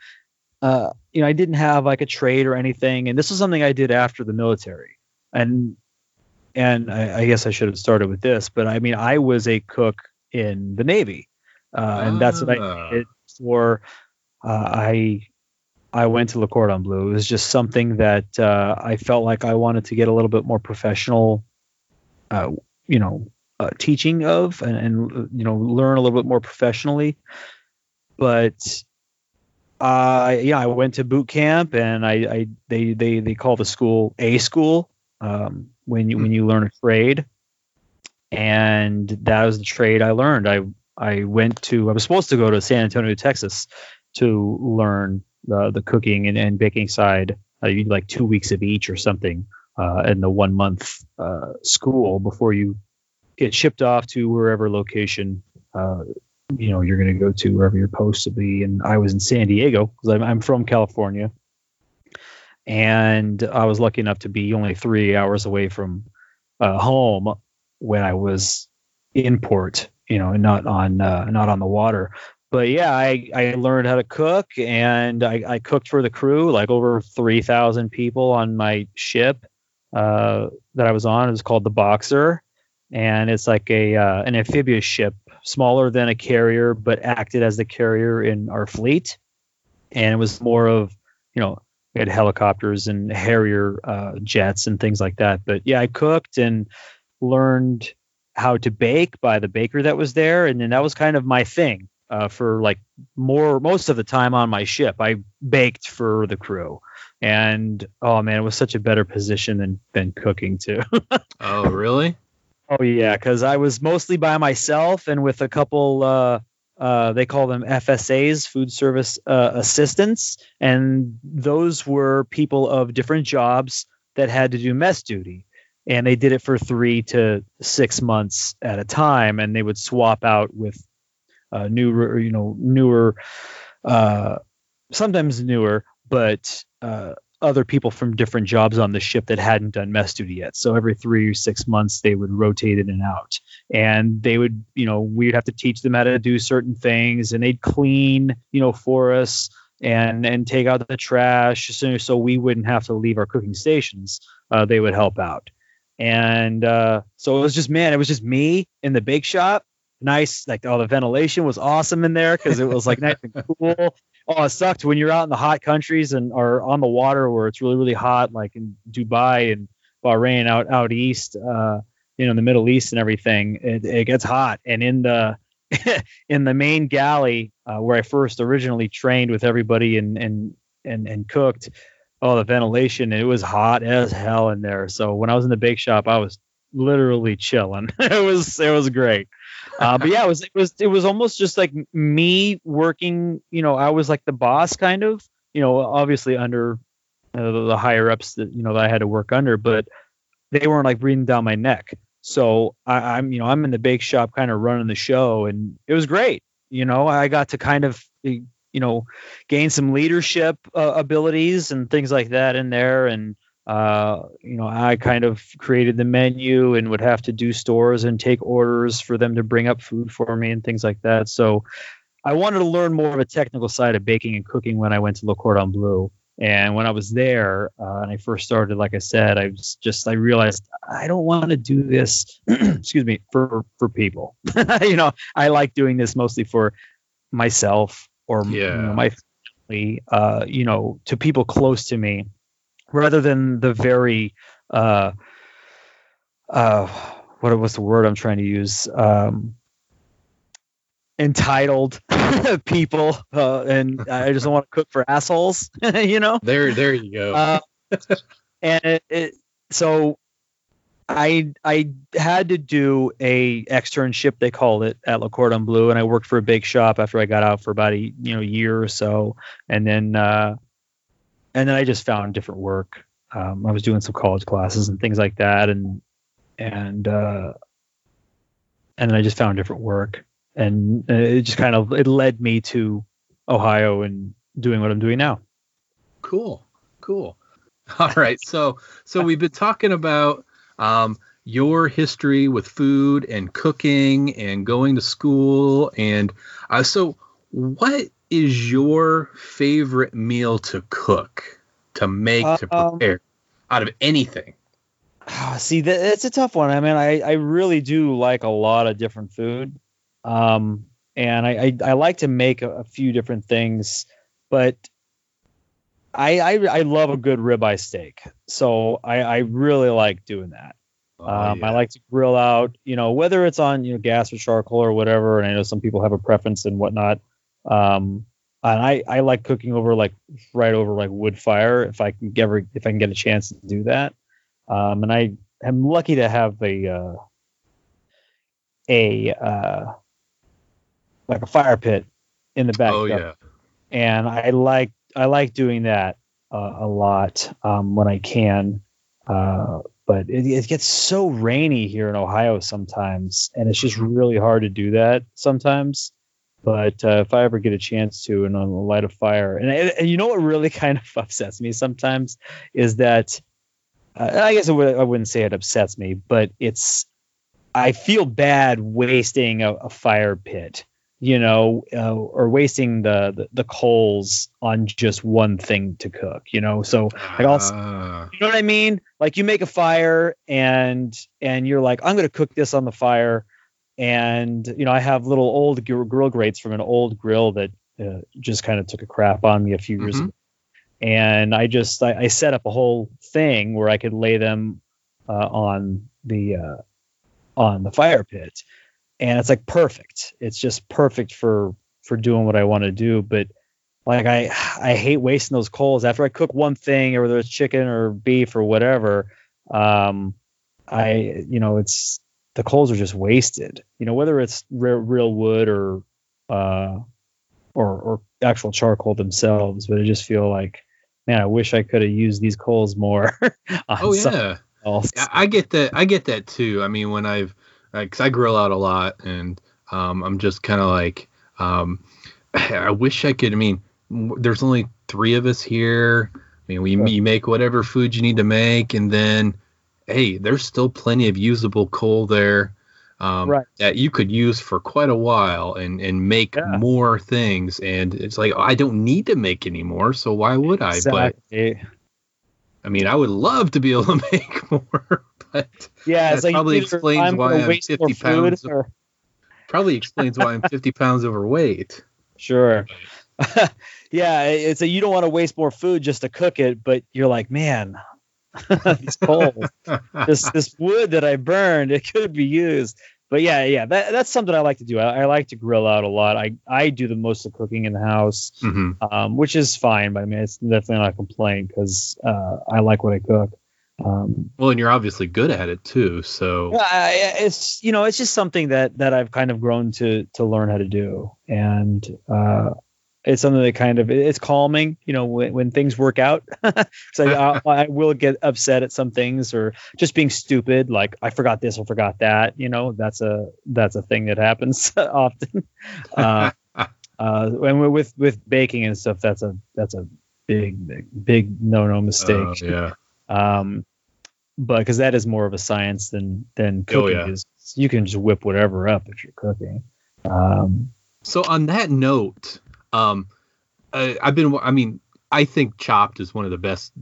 uh, you know, I didn't have like a trade or anything, and this was something I did after the military, and and I, I guess I should have started with this, but I mean, I was a cook in the Navy, uh, and that's what Ah. I did for. Uh, I I went to Le Cordon Bleu. It was just something that uh, I felt like I wanted to get a little bit more professional, uh, you know, uh, teaching of, and, and you know, learn a little bit more professionally. But uh, yeah, I went to boot camp, and I, I they they they call the school a school um, when you when you learn a trade, and that was the trade I learned. I I went to I was supposed to go to San Antonio, Texas, to learn the the cooking and, and baking side. Uh, you like two weeks of each or something uh, in the one month uh, school before you get shipped off to wherever location uh, you know you're going to go to wherever you're supposed to be. And I was in San Diego because I'm, I'm from California, and I was lucky enough to be only three hours away from uh, home when I was in port, you know, not on uh, not on the water. But yeah, I, I learned how to cook, and I, I cooked for the crew, like over three thousand people on my ship uh, that I was on. It was called the Boxer, and it's like a uh, an amphibious ship, smaller than a carrier, but acted as the carrier in our fleet. And it was more of, you know, we had helicopters and Harrier uh, jets and things like that. But yeah, I cooked and learned how to bake by the baker that was there, and then that was kind of my thing uh, for like more most of the time on my ship. I baked for the crew, and oh man, it was such a better position than than cooking too. [LAUGHS] oh really Oh yeah, because I was mostly by myself and with a couple. Uh, uh, they call them FSAs, food service uh, assistants, and those were people of different jobs that had to do mess duty, and they did it for three to six months at a time, and they would swap out with uh, newer, you know, newer, uh, sometimes newer, but uh, other people from different jobs on the ship that hadn't done mess duty yet. So every three or six months, they would rotate in and out, and they would, you know, we'd have to teach them how to do certain things, and they'd clean, you know, for us and and take out the trash so, so we wouldn't have to leave our cooking stations. Uh, they would help out, and uh, so it was just man, it was just me in the bake shop. Nice, like all the ventilation was awesome in there because it was like nice and cool oh, it sucked when you're out in the hot countries and are on the water where it's really really hot, like in Dubai and Bahrain out out east, uh, you know, in the Middle East and everything. It, it gets hot, and in the [LAUGHS] in the main galley uh, where I first originally trained with everybody and and and and cooked. Oh, the ventilation! It was hot as hell in there. So when I was in the bake shop, I was literally chilling. [LAUGHS] it was it was great. Uh, but yeah, it was it was it was almost just like me working. You know, I was like the boss, kind of. You know, obviously under uh, the, the higher ups that you know that I had to work under, but they weren't like breathing down my neck. So I, I'm you know I'm in the bake shop, kind of running the show, and it was great. You know, I got to kind of you know gain some leadership uh, abilities and things like that in there, and uh, you know, I kind of created the menu and would have to do stores and take orders for them to bring up food for me and things like that. So I wanted to learn more of a technical side of baking and cooking when I went to Le Cordon Bleu. And when I was there uh, and I first started, like I said, I was just I realized I don't want to do this. [CLEARS THROAT] excuse me for for people. [LAUGHS] you know, I like doing this mostly for myself or yeah. you know, my family. Uh, you know, to people close to me rather than the very uh, uh, what was the word I'm trying to use? Um, entitled [LAUGHS] people, uh, and I just don't want to cook for assholes, [LAUGHS] you know. There, there you go. Uh, and it, it, so I I had to do a externship they called it at Le Cordon Bleu, and I worked for a big shop after I got out for about a you know year or so, and then uh, and then I just found different work. Um, I was doing some college classes and things like that, and and uh, and then I just found different work, and it just kind of it led me to Ohio and doing what I'm doing now. Cool, cool. [LAUGHS] All right, so so we've been talking about um, your history with food and cooking and going to school, and uh, so what is your favorite meal to cook, to make, to Um, prepare out of anything? See, that, it's a tough one. I mean, I, I really do like a lot of different food. Um, and I, I, I like to make a, a few different things, but I, I, I love a good ribeye steak. So I, I really like doing that. um, I like to grill out, you know, whether it's on, you know, gas or charcoal or whatever. And I know some people have a preference and whatnot. Um, and I, I like cooking over like right over like wood fire if I can ever if I can get a chance to do that. Um, and I am lucky to have a uh, a uh, like a fire pit in the back. Oh yeah. and I like I like doing that uh, a lot um, when I can. Uh, but it, it gets so rainy here in Ohio sometimes, and it's just really hard to do that sometimes. But uh, if I ever get a chance to, and on the light of fire, and, and you know what really [LAUGHS] kind of upsets me sometimes is that uh, I guess I wouldn't say it upsets me, but it's I feel bad wasting a, a fire pit, you know, uh, or wasting the, the the coals on just one thing to cook, you know. So like also, Ah. you know what I mean? Like you make a fire and and you're like, I'm gonna cook this on the fire, and you know I have little old gr- grill grates from an old grill that uh, just kind of took a crap on me a few years Mhm. ago, and I just I, I set up a whole thing where I could lay them uh, on the uh, on the fire pit, and it's like perfect. It's just perfect for for doing what I want to do, but like I I hate wasting those coals after I cook one thing or whether it's chicken or beef or whatever um I you know it's the coals are just wasted you know whether it's real, real wood or uh or or actual charcoal themselves but I just feel like man I wish I could have used these coals more [LAUGHS] Oh yeah. else. I get that. I get that too. I mean, when I've, because I grill out a lot, and um, I'm just kind of like, Um, [LAUGHS] I wish I could. I mean, there's only three of us here. I mean, we you make whatever food you need to make, and then, hey, there's still plenty of usable coal there um, Right. that you could use for quite a while and and make more things. And it's like I don't need to make anymore, so why would I? But I mean, I would love to be able to [LAUGHS] make more, but Yeah, that like probably explains why I'm 50 pounds. or- [LAUGHS] Probably explains why I'm 50 pounds overweight. Sure. [LAUGHS] yeah, it's a you don't want to waste more food just to cook it, but you're like, man, [LAUGHS] these coals, this [LAUGHS] this wood that I burned, it could be used. But yeah, yeah, that, that's something I like to do. I, I like to grill out a lot. I I do the most of cooking in the house, Mhm. um, which is fine. But I mean, it's definitely not a complaint because uh, I like what I cook. Um, Well, and you're obviously good at it too. So it's you know, it's just something that that I've kind of grown to to learn how to do, and uh, it's something that kind of it's calming. You know, when, when things work out, [LAUGHS] so [LAUGHS] I, I will get upset at some things or just being stupid, like I forgot this or forgot that. You know, that's a that's a thing that happens [LAUGHS] often. Uh, uh, and with with baking and stuff, that's a that's a big big big no no mistake Oh, yeah. um but because that is more of a science than than Oh, cooking yeah. is you can just whip whatever up if you're cooking um So on that note, um, uh, I've been. I mean, I think Chopped is one of the best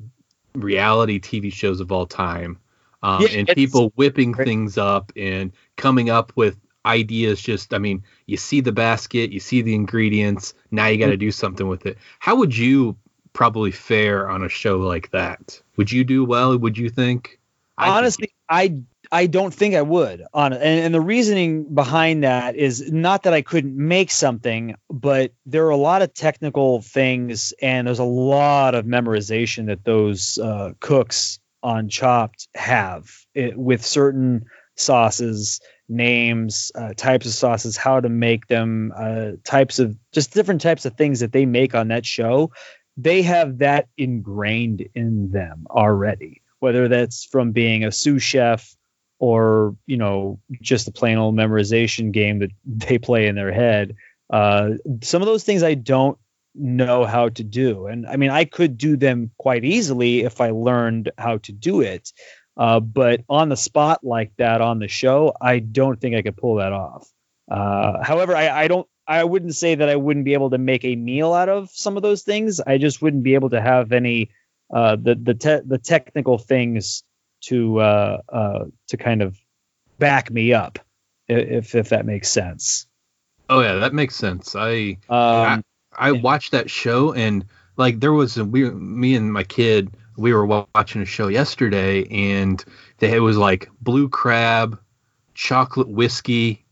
reality TV shows of all time. Um, Yeah, and people whipping things up and coming up with ideas. Just, I mean, you see the basket, you see the ingredients. Now you got to do something with it. How would you probably fare on a show like that? Would you do well? Would you think? I think honestly i i don't think i would on and, and the reasoning behind that is not that i couldn't make something but there are a lot of technical things and there's a lot of memorization that those uh, cooks on chopped have it, with certain sauces names uh, types of sauces how to make them uh, types of just different types of things that they make on that show. They have that ingrained in them already whether that's from being a sous chef or you know just a plain old memorization game that [LAUGHS] they play in their head uh, some of those things i don't know how to do. And i mean i could do them quite easily if i learned how to do it uh, but on the spot like that on the show i don't think i could pull that off. Uh, however I, I don't i wouldn't say that i wouldn't be able to make a meal out of some of those things. I just wouldn't be able to have any uh, the the te- the technical things to uh, uh, to kind of back me up, if if that makes sense. Oh yeah, that makes sense. I Um, I, I watched that show and like there was a we me and my kid we were watching a show yesterday and they, it was like blue crab, chocolate whiskey,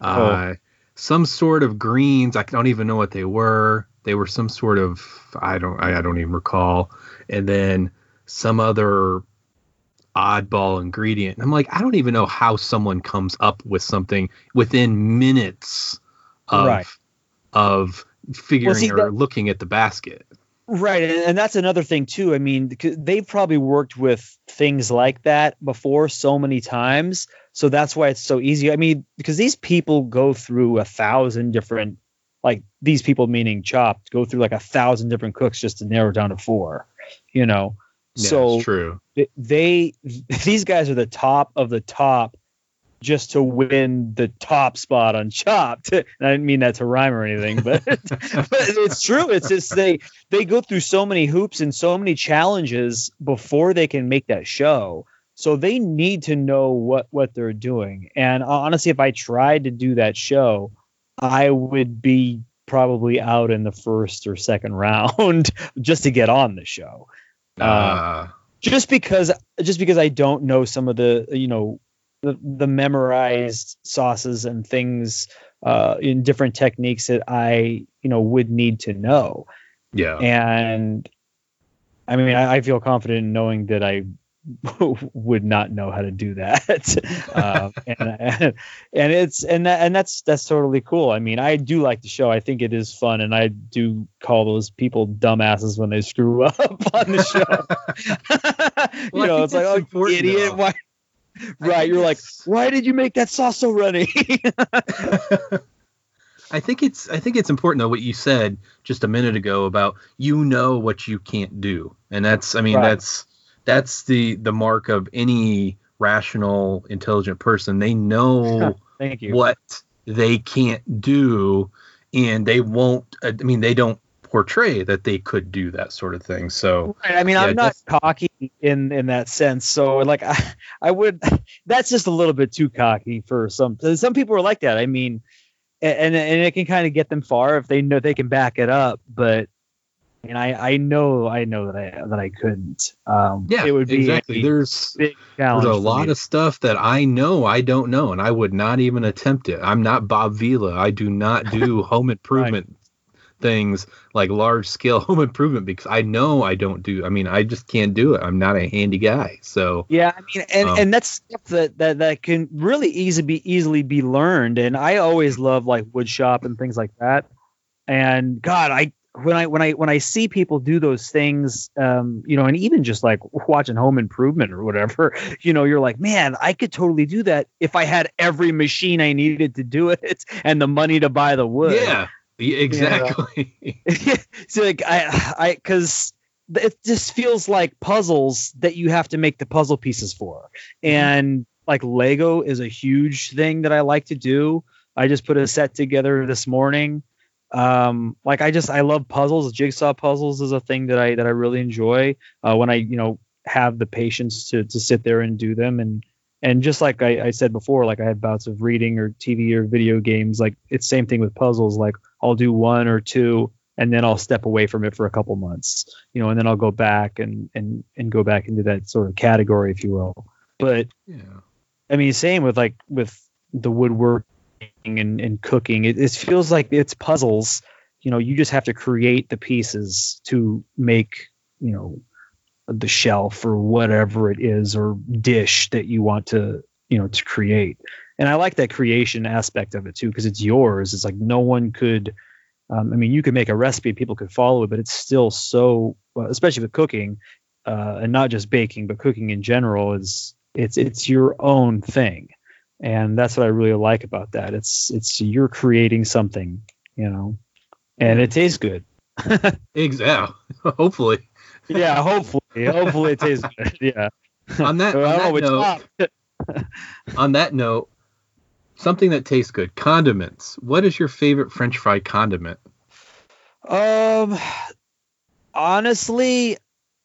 uh, some sort of greens. I don't even know what they were. They were some sort of I don't I, I don't even recall. And then some other oddball ingredient. And I'm like, I don't even know how someone comes up with something within minutes of Right. of figuring see, or that- looking at the basket. Right, and, and that's another thing too. I mean, they've probably worked with things like that before so many times, so that's why it's so easy. I mean, because these people go through a thousand different, like these people meaning chopped, go through like a thousand different cooks just to narrow down to four. You know, Yeah, so it's true. th- they [LAUGHS] these guys are the top of the top just to win the top spot on chopped [LAUGHS] and i didn't mean that to rhyme or anything but [LAUGHS] but it's true. It's just they they go through so many hoops and so many challenges before they can make that show. So they need to know what what they're doing. And honestly if i tried to do that show i would be probably out in the first or second round just to get on the show Uh, just because just because I don't know some of the you know the, the memorized sauces and things uh, in different techniques that I you know would need to know. yeah. And I mean, I, I feel confident in knowing that I [LAUGHS] would not know how to do that. [LAUGHS] um, and, and it's and that, and that's that's totally cool. I mean, I do like the show. I think it is fun, and I do call those people dumbasses when they screw [LAUGHS] up on the show. Well, you know, it's like, oh, idiot! though. Why? Right, you're like, why did you make that sauce so runny? I think it's I think it's important though what you said just a minute ago about you know what you can't do, and that's I mean Right. that's that's the the mark of any rational, intelligent person. They know [LAUGHS] Thank you. what they can't do, and they won't. Uh, I mean, they don't portray that they could do that sort of thing. So Right, I mean, yeah, I'm not just- cocky in in that sense. So like, I, [LAUGHS] I would. [LAUGHS] That's just a little bit too cocky for some. Some people are like that. I mean, and and it can kind of get them far if they know they can back it up. But and I I know I know that I that I couldn't. Um, yeah, it would be exactly. There's There's a lot me. of stuff that I know I don't know, and I would not even attempt it. I'm not Bob Vila. I do not do [LAUGHS] home improvement things like large scale [LAUGHS] home improvement because I know I don't do. I mean, I just can't do it. I'm not a handy guy. So Yeah, I mean, and, Um, and that's stuff that, that that can really easily be easily be learned. And I always love like wood shop and things like that. And God, I when I when I when I see people do those things, um, you know, and even just like watching Home Improvement or whatever, [LAUGHS] you know, you're like, man, I could totally do that if I had every machine I needed to do it [LAUGHS] and the money to buy the wood. yeah, yeah, exactly. [LAUGHS] so like I I because it just feels like puzzles that you have to make the puzzle pieces for, and like Lego is a huge thing that I like to do. I just put a set together this morning. Um, like I just I love puzzles. Jigsaw puzzles is a thing that I that I really enjoy uh, when I you know have the patience to to sit there and do them and and just like I, I said before, like I had bouts of reading or TV or video games. Like it's same thing with puzzles. Like I'll do one or two, and then I'll step away from it for a couple months, you know, and then I'll go back and and and go back into that sort of category, if you will. But yeah. I mean, same with like with the woodworking and, and cooking. It, it feels like it's puzzles. You know, you just have to create the pieces to make, you know, the shelf or whatever it is or dish that you want to, you know, to create. And I like that creation aspect of it too, because it's yours. It's like no one could. Um, I mean, you could make a recipe, people could follow it, but it's still so, especially with cooking, uh, and not just baking, but cooking in general is it's it's your own thing, and that's what I really like about that. It's it's you're creating something, you know, and it tastes good. [LAUGHS] Exactly. [LAUGHS] Hopefully. Yeah, hopefully, hopefully it tastes good. [LAUGHS] Yeah. On that, on that note, on that note, something that tastes good. Condiments. What is your favorite French fry condiment? Um, honestly,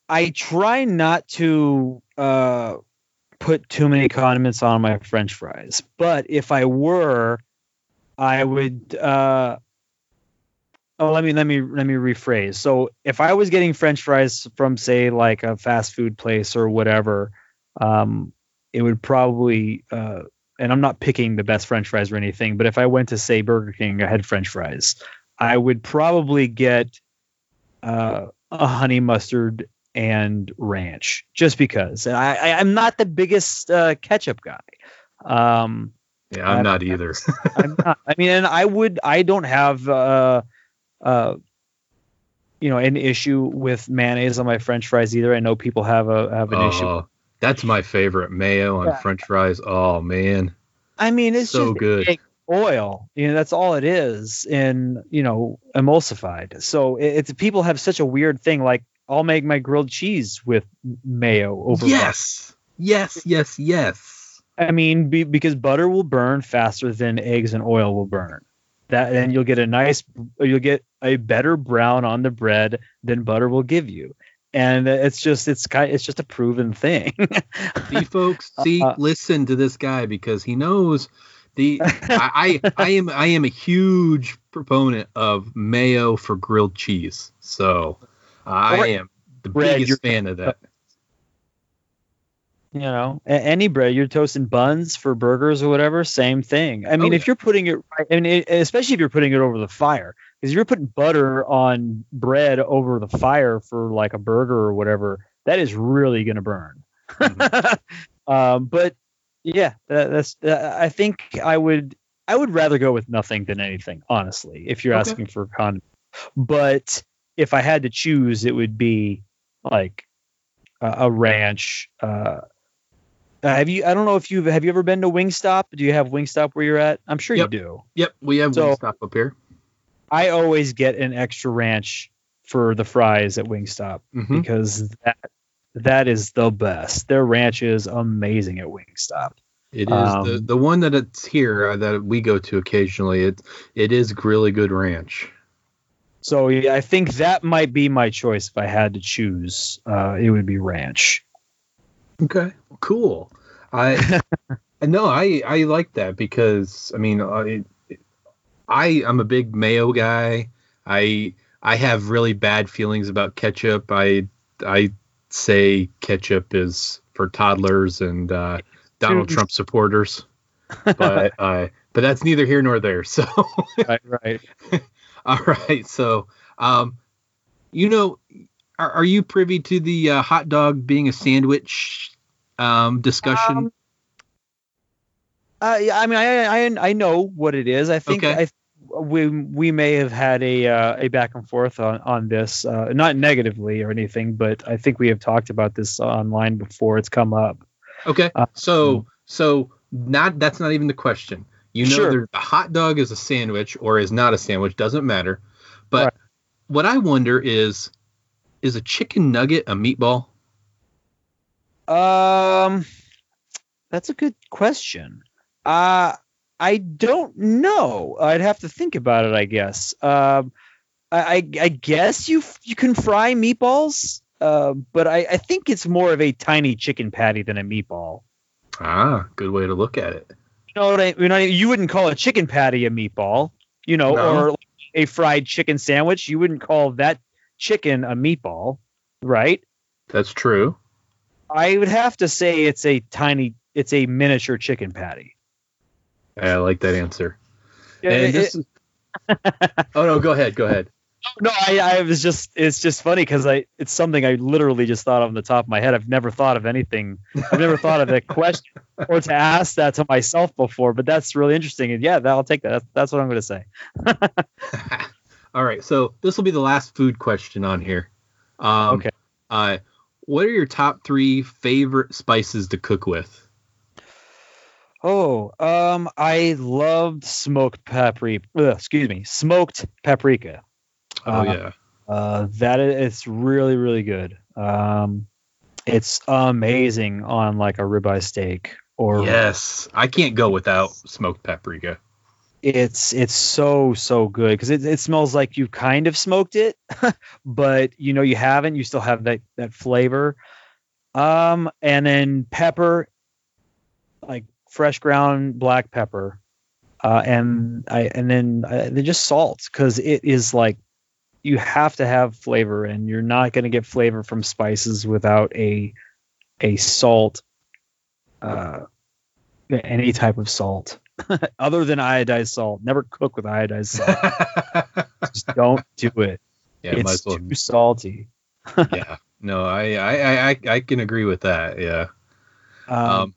I try not to uh put too many condiments on my French fries. But if I were, I would. uh Oh, let me let me let me rephrase. So if I was getting French fries from say like a fast food place or whatever, um, it would probably. Uh, and I'm not picking the best French fries or anything, but if I went to say Burger King, I had French fries. I would probably get uh, a honey mustard and ranch just because. And I, I I'm not the biggest uh, ketchup guy. Um, Yeah, I'm not either. [LAUGHS] I'm not. I mean, and I would. I don't have. Uh, uh, you know, an issue with mayonnaise on my French fries either. I know people have a have an issue. Oh, that's my favorite mayo on Yeah. French fries. Oh man, I mean, it's so just good. oil. You know, that's all it is, and you know, emulsified. So it, it's people have such a weird thing. Like, I'll make my grilled cheese with mayo over. butter. Yes, yes, yes, yes. I mean, be, because butter will burn faster than eggs and oil will burn. That and you'll get a nice, you'll get a better brown on the bread than butter will give you. And it's just, it's kind, it's just a proven thing. [LAUGHS] See, folks, see, Uh, listen to this guy because he knows the. I, I, I am, I am a huge proponent of mayo for grilled cheese. So I am the bread, biggest fan of that. you know, any bread, you're toasting buns for burgers or whatever, same thing. I mean, Oh, if you're putting it, right, I mean, it, especially if you're putting it over the fire, because you're putting butter on bread over the fire for like a burger or whatever, that is really going to burn. Mm-hmm. [LAUGHS] um, but yeah, that, that's. Uh, I think I would. I would rather go with nothing than anything, honestly. If you're Okay. asking for condiment, but if I had to choose, it would be like a, a ranch, uh, Uh, have you? I don't know if you've have you ever been to Wingstop? Do you have Wingstop where you're at? I'm sure Yep. you do. Yep, we have So- Wingstop up here. I always get an extra ranch for the fries at Wingstop Mhm. because that that is the best. Their ranch is amazing at Wingstop. It is the, Um, the one that it's here uh, that we go to occasionally. It it is really good ranch. So yeah, I think that might be my choice if I had to choose. Uh, it would be ranch. Okay, cool. I [LAUGHS] no, I I like that because I mean, I I I'm a big mayo guy. I I have really bad feelings about ketchup. I I say ketchup is for toddlers and uh, Donald Trump supporters, [LAUGHS] but uh, but that's neither here nor there. So right, right. [LAUGHS] [LAUGHS] all right, so um, you know, are, are you privy to the uh, hot dog being a sandwich um, discussion? Um, Uh, I mean, I, I I know what it is. I think Okay. I we we may have had a uh, a back and forth on on this, uh, not negatively or anything, but I think we have talked about this online before. It's come up. Okay. Uh, so so not that's not even the question. You know, Sure. a hot dog is a sandwich or is not a sandwich, doesn't matter. But Right. what I wonder is, is a chicken nugget a meatball? Um, that's a good question. Uh, I don't know. I'd have to think about it. I guess. Um, I I, I guess you you can fry meatballs. Uh, but I, I think it's more of a tiny chicken patty than a meatball. Ah, good way to look at it. You know what I, you know, you wouldn't call a chicken patty a meatball, you know, No. or a fried chicken sandwich. You wouldn't call that chicken a meatball, right? That's true. I would have to say it's a tiny, it's a miniature chicken patty. I like that answer. Yeah, and it- this is, [LAUGHS] oh no, go ahead, go ahead. No, I, I was just, it's just funny because I, it's something I literally just thought of on the top of my head. I've never thought of anything. I've never thought of that [LAUGHS] question or to ask that to myself before, but that's really interesting. And yeah, that, I'll take that. That's, that's what I'm going to say. [LAUGHS] All right, so this will be the last food question on here. Um, Okay. Uh, what are your top three favorite spices to cook with? Oh, um, I loved smoked paprika. excuse me, smoked paprika. Oh Uh, yeah. Uh, that i- it's really really good. Um, it's amazing on like a ribeye steak or Yes, I can't go without smoked paprika. it's it's so so good because it, it smells like you kind of smoked it [LAUGHS] but you know you haven't you still have that that flavor um and then pepper like fresh ground black pepper uh and i and then uh, then just salt because it is like you have to have flavor and you're not going to get flavor from spices without a a salt uh any type of salt [LAUGHS] other than iodized salt. Never cook with iodized salt. [LAUGHS] Just don't do it. Yeah, it's well. too salty. [LAUGHS] yeah, no, I, I, I, I- I can agree with that. Yeah. Um, Um,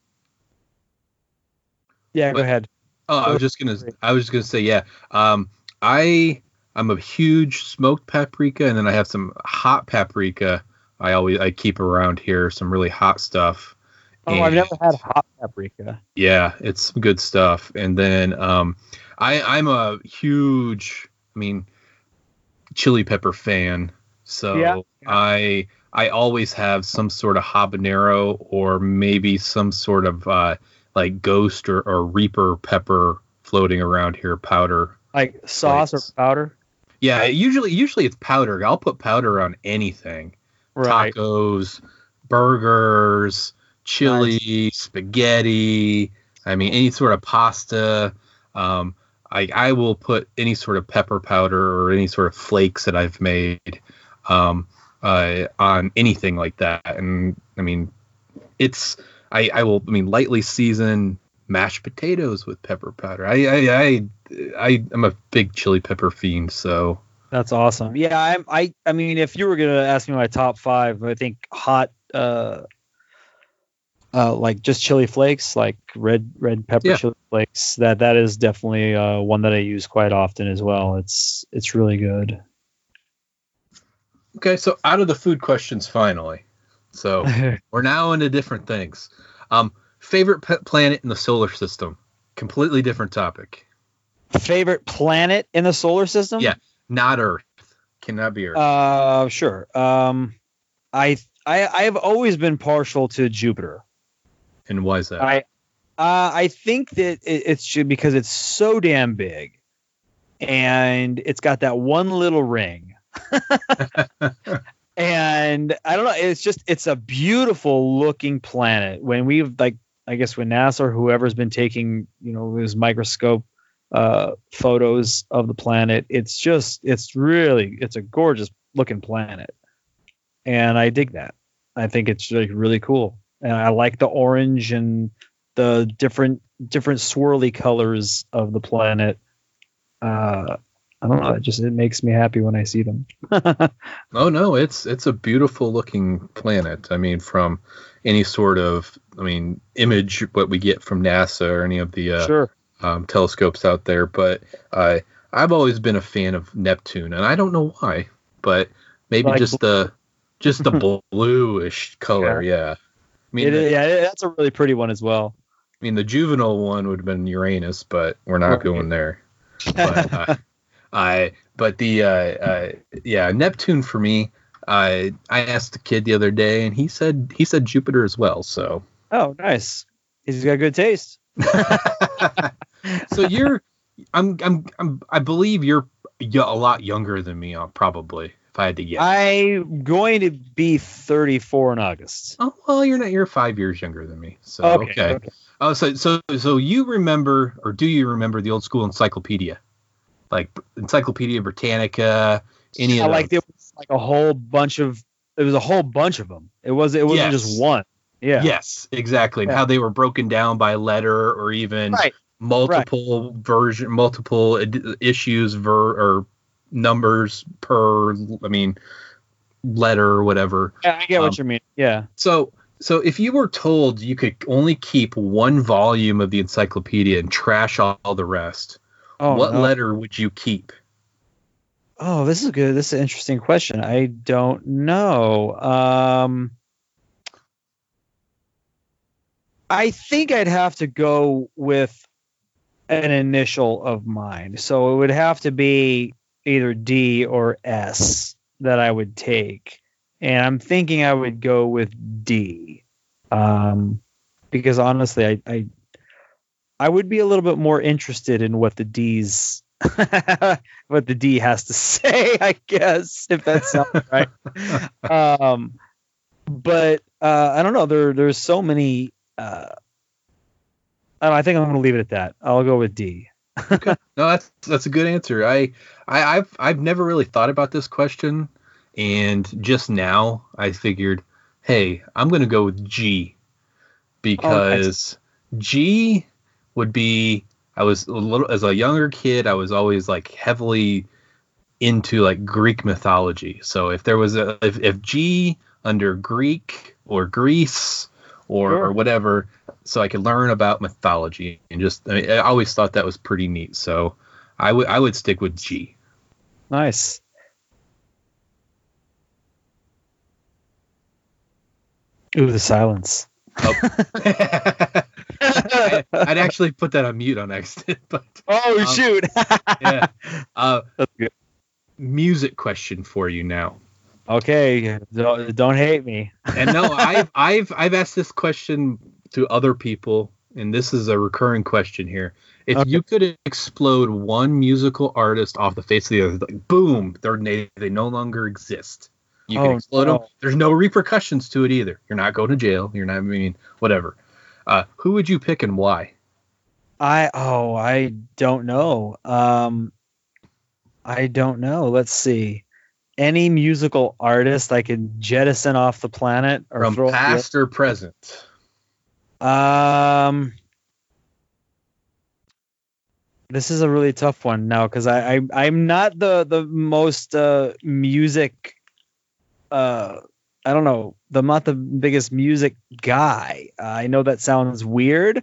yeah, go ahead. Oh, I was just gonna, I was just gonna say, yeah. Um, I, I'm a huge smoked paprika, and then I have some hot paprika. I always, I keep around here some really hot stuff. Oh, I've never had hot paprika. Yeah, it's good stuff. And then um, I I'm a huge, I mean, chili pepper fan. So Yeah. I I always have some sort of habanero or maybe some sort of uh, like ghost or, or reaper pepper floating around here, powder. Like sauce Flakes. or powder. Yeah, usually usually it's powder. I'll put powder on anything Right. tacos, burgers, chili, spaghetti. I mean, any sort of pasta. Um, I I will put any sort of pepper powder or any sort of flakes that I've made um, uh, on anything like that. And I mean, it's I I will I mean lightly season mashed potatoes with pepper powder. I I I, I I'm a big chili pepper fiend, so. That's awesome. Yeah, I'm, I I mean, if you were gonna ask me my top five, I think hot, uh, uh, like just chili flakes, like red red pepper Yeah. chili flakes. That that is definitely uh, one that I use quite often as well. It's it's really good. Okay, so out of the food questions finally. So [LAUGHS] we're now into different things. Um, favorite planet in the solar system. Completely different topic. Favorite planet in the solar system? Yeah, not Earth. Cannot be Earth. Uh, sure. Um, I I I've always been partial to Jupiter. and why is that? I uh, I think that it, it's ju- because it's so damn big, and it's got that one little ring. [LAUGHS] and I don't know. It's just it's a beautiful looking planet. When we've like, I guess when NASA or whoever's been taking you know those microscope uh, photos of the planet, it's just it's really it's a gorgeous looking planet, and I dig that. I think it's like really cool, and I like the orange and the different different swirly colors of the planet. Uh, I don't know. It just it makes me happy when I see them. [LAUGHS] Oh no, it's it's a beautiful looking planet. I mean, from any sort of I mean image what we get from NASA or any of the uh, Sure. um, telescopes out there. But uh, I've always been a fan of Neptune, and I don't know why, but maybe Like just the just the [LAUGHS] bluish color. Yeah. I mean, It- the, yeah, that's a really pretty one as well. I mean, the juvenile one would have been Uranus, but we're not Right. going there. [LAUGHS] But, uh, I, but the, uh, uh, yeah, Neptune for me. I I asked the kid the other day, and he said he said Jupiter as well. So, Oh, nice. He's got good taste. [LAUGHS] so you're, I'm, I'm, I'm I believe you're a lot younger than me, uh, probably. If I had to guess. I'm going to be 34 in August. Oh well, you're not. You're five years younger than me. So Okay, okay. okay. Oh, so so so you remember, or do you remember the old school encyclopedia, like Encyclopedia Britannica? Any I of like those? it was like a whole bunch of it was a whole bunch of them. It was it wasn't Yes. just one. Yeah. Yes, exactly. And how they were broken down by letter or even Right. multiple version, multiple issues ver or numbers per. I mean, letter or whatever. Yeah, I get what Um, you mean. Yeah. So, so if you were told you could only keep one volume of the encyclopedia and trash all the rest, Oh, what no. letter would you keep? Oh, this is good. This is an interesting question. I don't know. Um, I think I'd have to go with an initial of mine. So it would have to be either D or S that I would take. And I'm thinking I would go with D. Um, because honestly, I, I I would be a little bit more interested in what the D's [LAUGHS] what the D has to [LAUGHS] say, I guess, if that sounds [LAUGHS] right. Um, but uh, I don't know. There, there's so many. Uh, I, know, I think I'm going to leave it at that. I'll go with D. Okay. No, that's that's a good answer. I, I I've I've never really thought about this question, and just now I figured, hey, I'm gonna go with G, because G would be. I was a little as a younger kid. I was always like heavily into like Greek mythology. So if there was a if, if G under Greek or Greece or, Sure. or whatever, so I could learn about mythology and just I, mean, I always thought that was pretty neat. So I would I would stick with G. Nice. Ooh, the silence. Oh. [LAUGHS] [LAUGHS] I, would actually put that on mute on accident, [LAUGHS] but Oh Um, shoot! [LAUGHS] yeah. Uh, That's good. music question for you now. Okay, don't, don't hate me. And no, [LAUGHS] I've I've I've asked this question to other people, and this is a recurring question here. If Okay. you could explode one musical artist off the face of the earth, like boom, they're na- they no longer exist. You can Oh, explode them. There's no repercussions to it either. You're not going to jail. You're not I mean whatever. Uh, who would you pick and why? I oh I don't know. Um I don't know. Let's see. Any musical artist I could jettison off the planet or From throw past or present? Um, this is a really tough one now because I, I I'm not the the most uh, music. Uh, I don't know. I'm not the biggest music guy. Uh, I know that sounds weird.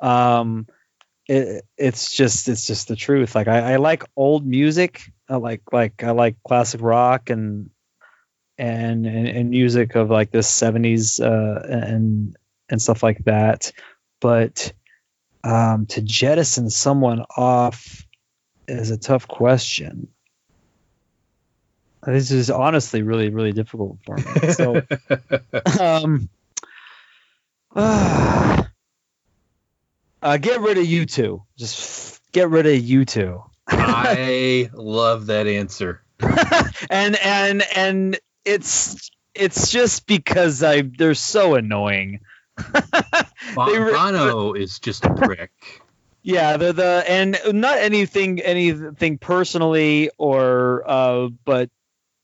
Um, it, it's just it's just the truth. Like I, I like old music. I like like I like classic rock and and and, and music of like the 70s uh, and and stuff like that. but um, to jettison someone off is a tough question. This is honestly really, really difficult for me. So, [LAUGHS] um, uh, get rid of U2. Just get rid of U2. I [LAUGHS] love that answer. and and and it's it's just because I they're so annoying. [LAUGHS] Bono is just a prick. Yeah, the the and not anything anything personally or uh but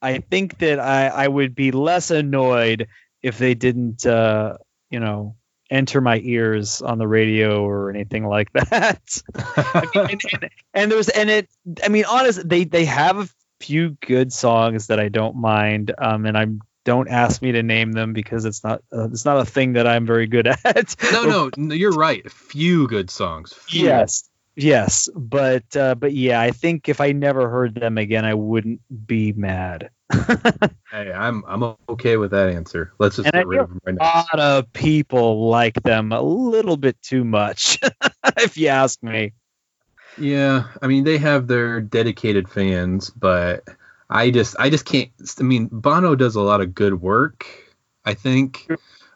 I think that I I would be less annoyed if they didn't uh you know enter my ears on the radio or anything like [LAUGHS] that. I mean, and, and, and there's and it I mean honest they they have a few good songs that I don't mind um and I'm don't ask me to name them because it's not uh, it's not a thing that I'm very good [LAUGHS] at. no, no, you're right. A few good songs. Few. Yes, yes, but uh, but yeah, I think if I never heard them again, I wouldn't be mad. [LAUGHS] hey, I'm I'm okay with that answer. Let's just and get rid of them right now. A lot of people like them a little bit too much, [LAUGHS] if you ask me. Yeah, I mean they have their dedicated fans, but I just I just can't. I mean, Bono does a lot of good work, I think,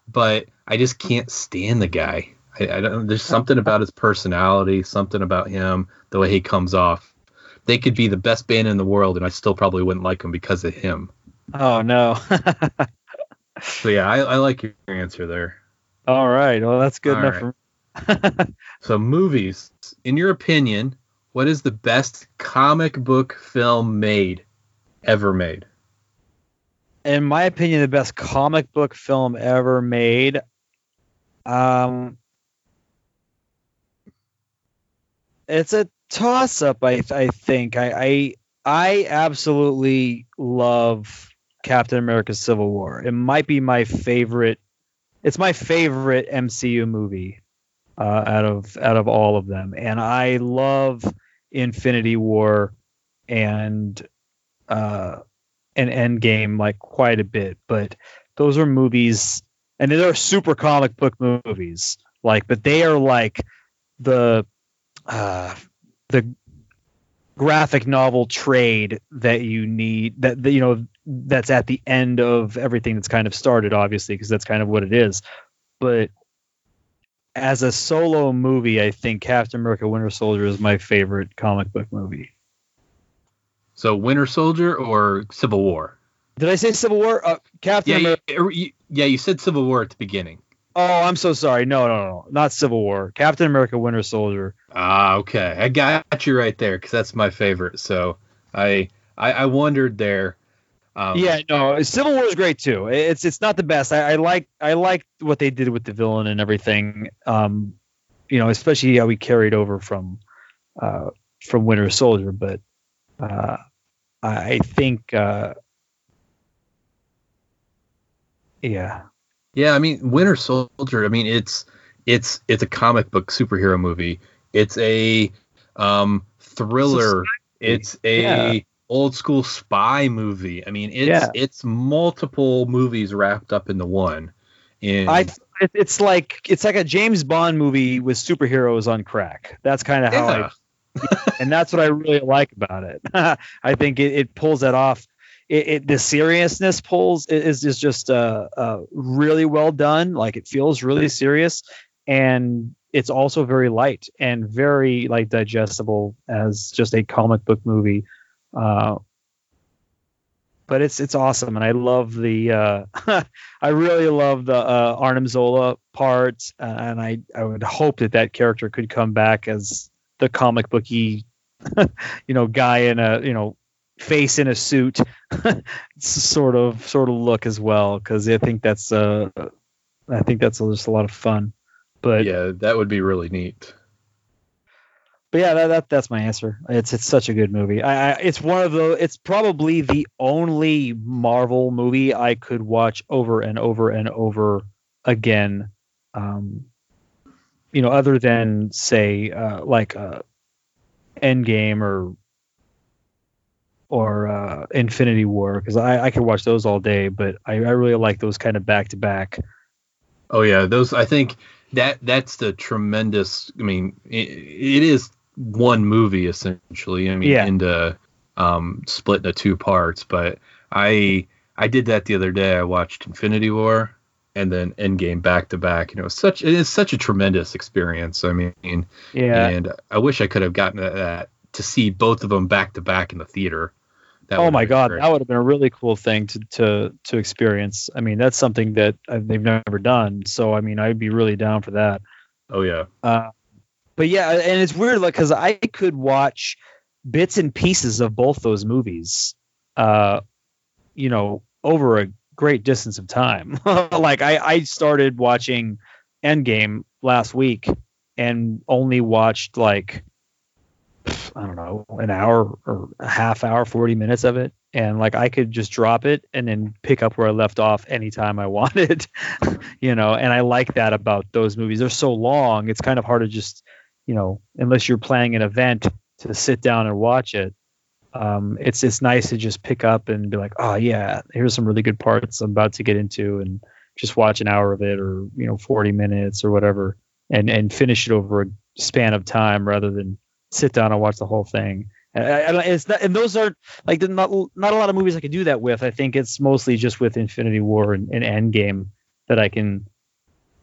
but I just can't stand the guy. I, I don't. There's something about his personality, something about him, the way he comes off. They could be the best band in the world, and I still probably wouldn't like them because of him. Oh no. [LAUGHS] so yeah, I, I like your answer there. All right. Well, that's good All enough right. for me. [LAUGHS] So movies, in your opinion, what is the best comic book film made? ever made? In my opinion, the best comic book film ever made. Um, it's a toss up. I I think I I I absolutely love Captain America: Civil War. It might be my favorite. It's my favorite MCU movie uh, out of out of all of them, and I love Infinity War and uh, an Endgame like quite a bit, but those are movies, and they're super comic book movies. Like, but they are like the uh, the graphic novel trade that you need that, that you know that's at the end of everything that's kind of started obviously because that's kind of what it is but as a solo movie i think captain america winter soldier is my favorite comic book movie so Winter Soldier or Civil War? Did I say Civil War? Uh, Captain yeah, America. You, yeah, you said Civil War at the beginning. Oh, I'm so sorry. No, no, no, not Civil War. Captain America: Winter Soldier. Ah, okay. I got you right there because that's my favorite. So I, I, I wondered there. Um, yeah, no, Civil War is great too. It's it's not the best. I, I like I like what they did with the villain and everything. Um, you know, especially how we carried over from, uh, from Winter Soldier. But uh, I think, uh, yeah, yeah. I mean, Winter Soldier. I mean, it's it's it's a comic book superhero movie. It's a um, thriller. It's a yeah. old school spy movie. I mean, it's yeah. it's multiple movies wrapped up into one. And I it's like it's like a James Bond movie with superheroes on crack. That's kind of how yeah. I [LAUGHS] and that's what I really like about it. [LAUGHS] I think it, it, pulls that off. It, it, the seriousness pulls is is just uh, uh, really well done. Like it feels really serious, and it's also very light and very like digestible as just a comic book movie. Uh, but it's it's awesome, and I love the uh, [LAUGHS] I really love the uh, Arnim Zola part, and I I would hope that that character could come back as the comic booky, [LAUGHS] you know, guy in a you know face in a suit [LAUGHS] sort of sort of look as well because I think that's uh I think that's just a lot of fun. But yeah, that would be really neat. But yeah, that, that that's my answer. It's it's such a good movie. I, I it's one of the it's probably the only Marvel movie I could watch over and over and over again. Um, you know, other than say uh, like uh, Endgame or or uh, Infinity War, because I, I could watch those all day, but I, I really like those kind of back to back. Oh yeah, those I think that that's the tremendous. I mean, it, it is one movie essentially. I mean, Yeah. into um, split into two parts. But I I did that the other day. I watched Infinity War and then Endgame back to back. It was such it is such a tremendous experience. I mean, Yeah. And I wish I could have gotten that to see both of them back to back in the theater. That oh my god, great. that would have been a really cool thing to to to experience. I mean, that's something that they've never done. So I mean, I'd be really down for that. Oh yeah. Uh, but yeah, and it's weird, like, because I could watch bits and pieces of both those movies, uh, you know, over a great distance of time. [LAUGHS] like, I I started watching Endgame last week and only watched like I don't know, an hour or a half hour, 40 minutes of it. And like I could just drop it and then pick up where I left off anytime I [LAUGHS] wanted, you know. And I like that about those movies. They're so long, it's kind of hard to just, you know, unless you're planning an event to sit down and watch it. Um, it's it's nice to just pick up and be like, oh yeah, here's some really good parts I'm about to get into, and just watch an hour of it or you know 40 minutes or whatever, and and finish it over a span of time rather than sit down and watch the whole thing. And, it's not, and those are like not not a lot of movies I can do that with. I think it's mostly just with Infinity War and, and Endgame that I can,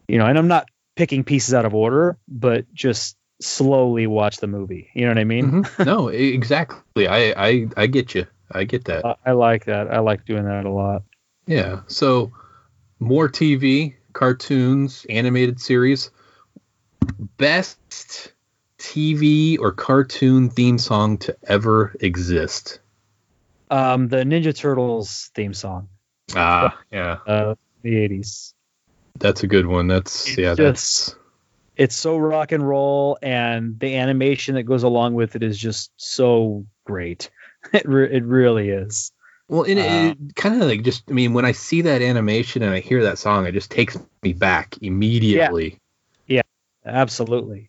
you know. And I'm not picking pieces out of order, but just slowly watch the movie. You know what I mean? Mhm. no, exactly. I, I I get you. I get that. I, I like that. I like doing that a lot. Yeah. So more TV, cartoons, animated series. Best TV or cartoon theme song to ever exist. Um, the Ninja Turtles theme song, Ah, yeah. uh, the '80s. That's a good one. That's It's yeah, just- that's it's so rock and roll and the animation that goes along with it is just so great [LAUGHS] it, re- it really is well, and Uh, it, it kind of like just I mean, when I see that animation and I hear that song, it just takes me back immediately. Yeah, absolutely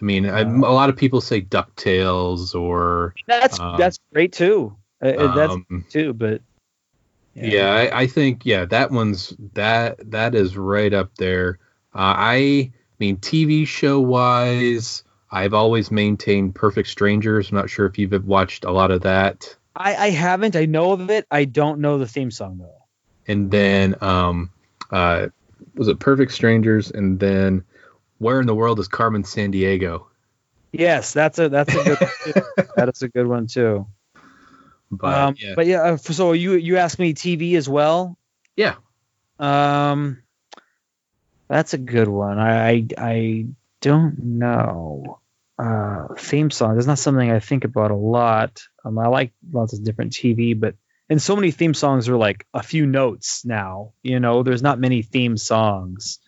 I mean, I, a lot of people say Ducktales or that's Um, that's great too Uh, uh, that's um, too but Yeah, I, I think yeah, that one's that that is right up there. Uh, I mean, TV show wise, I've always maintained Perfect Strangers. I'm not sure if you've watched a lot of that. I, I haven't i know of it i don't know the theme song though And then um, uh, was it Perfect Strangers? And then Where in the World is Carmen Sandiego? yes that's a that's a good one too. [LAUGHS] that is a good one too But um yeah, but yeah uh, so you you asked me tv as well yeah, Um, that's a good one. I I, I don't know. Uh, theme song. That's not something I think about a lot. Um, I like lots of different TV, but and so many theme songs are like a few notes now. You know, there's not many theme songs.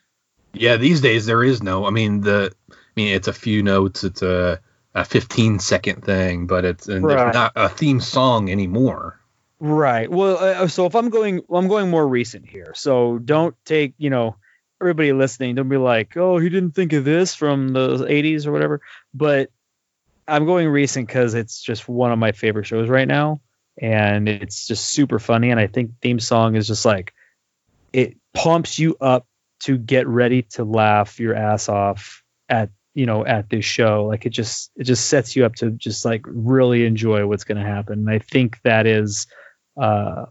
Yeah. These days there is no. I mean the. I mean it's a few notes. It's a a 15 second thing, but it's and Right. not a theme song anymore. Right. Well, uh, so if I'm going, I'm going more recent here. So don't take, you know, everybody listening, don't be like, oh, he didn't think of this from the 80s or whatever. But I'm going recent because it's just one of my favorite shows right now, and it's just super funny. And I think theme song is just like it pumps you up to get ready to laugh your ass off at you know at this show. Like it just it just sets you up to just like really enjoy what's going to happen. And i think that is uh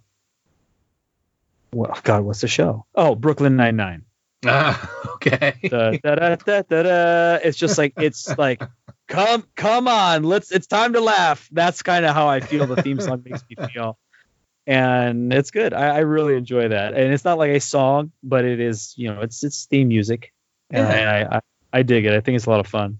well god what's the show? Oh brooklyn 99 Ah, [LAUGHS] okay. da, da, da, it's just like it's like come come on let's it's time to laugh. That's kind of how i feel the theme song makes me feel and it's good I, I really enjoy that and it's not like a song but it is you know it's it's theme music and Yeah. I, I i dig it i think it's a lot of fun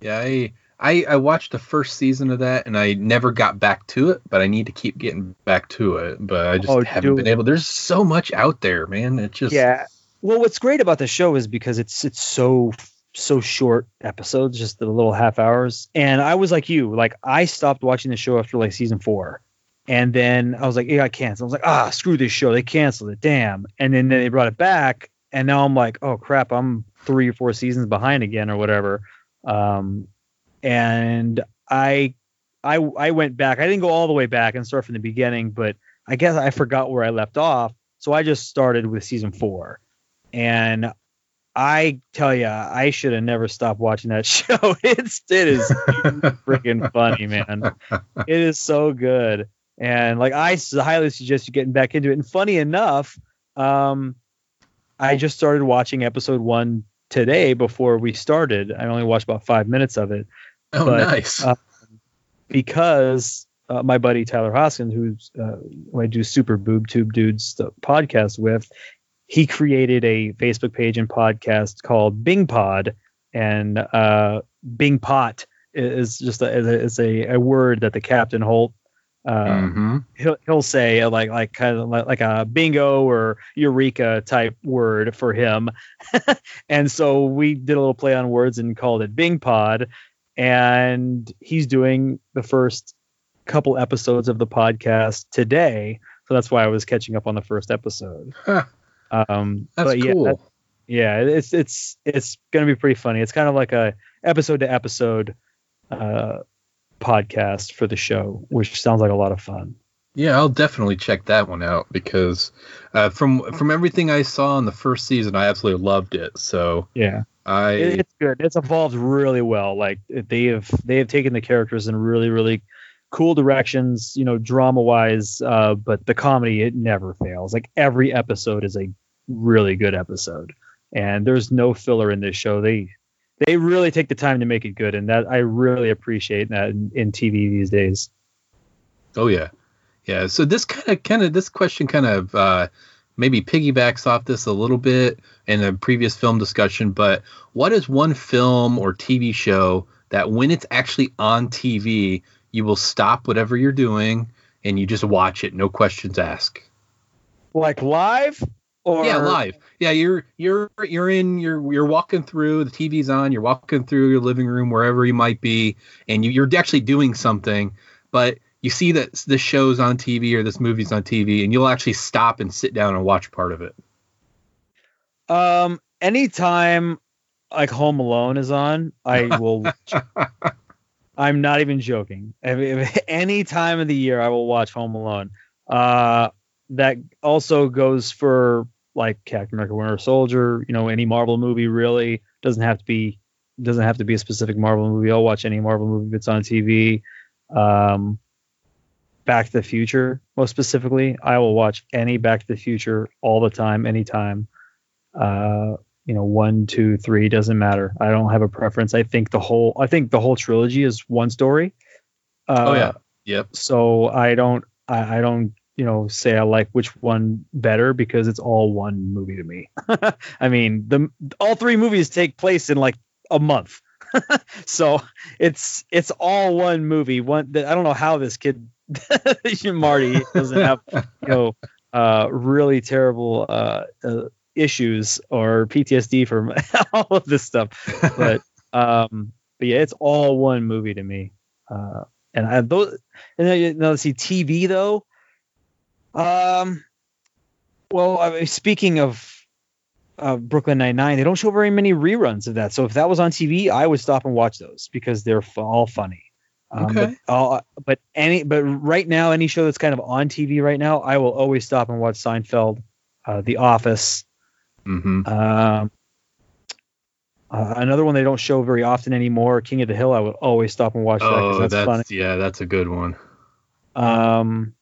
Yeah, I, I I watched the first season of that and I never got back to it, but I need to keep getting back to it. But I just Oh, haven't do been able. There's so much out there, man. It just yeah well what's great about the show is because it's it's so so short episodes just the little half hours and i was like you like i stopped watching the show after like season four and then i was like it got canceled. I was like ah screw this show. They canceled it. Damn. And then, then they brought it back. And now i'm like oh crap. I'm three or four seasons behind again or whatever. Um and i i i went back. I didn't go all the way back and start from the beginning but i guess i forgot where i left off. So i just started with season four. And I tell you, I should have never stopped watching that [LAUGHS] show. It's it is [LAUGHS] freaking funny, man. It is so good, and like I highly suggest you getting back into it. And funny enough, um, I just started watching episode one today before we started. I only watched about five minutes of it. Oh, But, nice. uh, because uh, my buddy Tyler Hoskins, who's uh, who I do Super Boob Tube Dudes the podcast with, he created a Facebook page and podcast called Bing Pod, and uh, Bing Pot is just a, is a, is a, a word that the Captain Holt. Uh, Mhm. He'll he'll say uh, like like kind of like, like a bingo or eureka type word for him, [LAUGHS] and so we did a little play on words and called it Bing Pod, and he's doing the first couple episodes of the podcast today. So that's why I was catching up on the first episode. Um, That's but yeah, cool. that- yeah, it's it's it's gonna be pretty funny. It's kind of like a episode to episode uh, podcast for the show, which sounds like a lot of fun. Yeah, I'll definitely check that one out because uh, from from everything I saw in the first season, I absolutely loved it. So Yeah. I it's good. It's evolved really well. Like they have they have taken the characters in really really cool directions. You know, drama wise, uh, but the comedy it never fails. Like every episode is a really good episode, and there's no filler in this show. They they really take the time to make it good, and that I really appreciate that in, in TV these days. Oh yeah, yeah. So this kind of, kind of, this question kind of uh, maybe piggybacks off this a little bit in a previous film discussion. But what is one film or TV show that when it's actually on TV, you will stop whatever you're doing and you just watch it, no questions asked? Like live or yeah, live. Yeah, you're you're you're in you're you're walking through the TV's on. You're walking through your living room wherever you might be, and you, you're actually doing something, but you see that this show's on TV or this movie's on TV, and you'll actually stop and sit down and watch part of it. Um, anytime like Home Alone is on, I [LAUGHS] will. I'm not even joking. If, if [LAUGHS] any time of the year, I will watch Home Alone. Uh, that also goes for like Captain America: Winter Soldier. You know, any Marvel movie really doesn't have to be doesn't have to be a specific Marvel movie. I'll watch any Marvel movie that's on TV. Um, Back to the Future, most specifically, I will watch any Back to the Future all the time, anytime uh you know one two three doesn't matter i don't have a preference i think the whole i think the whole trilogy is one story uh, oh yeah, yep. so i don't I, I don't you know say i like which one better because it's all one movie to me [LAUGHS] i mean the all three movies take place in like a month [LAUGHS] so it's it's all one movie one i don't know how this kid [LAUGHS] marty doesn't have you know uh really terrible uh, uh issues or PTSD from all of this stuff. But um, but yeah, it's all one movie to me. Uh, and I those and then you know, see TV though. Um, well, I mean, speaking of uh, Brooklyn Nine Nine, they don't show very many reruns of that. So if that was on TV, I would stop and watch those because they're f- all funny. Um, Okay. But, uh, but any but right now, any show that's kind of on TV right now, I will always stop and watch Seinfeld, uh, The Office. Mm-hmm. Um, uh, another one they don't show very often anymore, King of the Hill. I would always stop and watch that because Oh, that's, that's, funny. yeah, that's a good one. Um,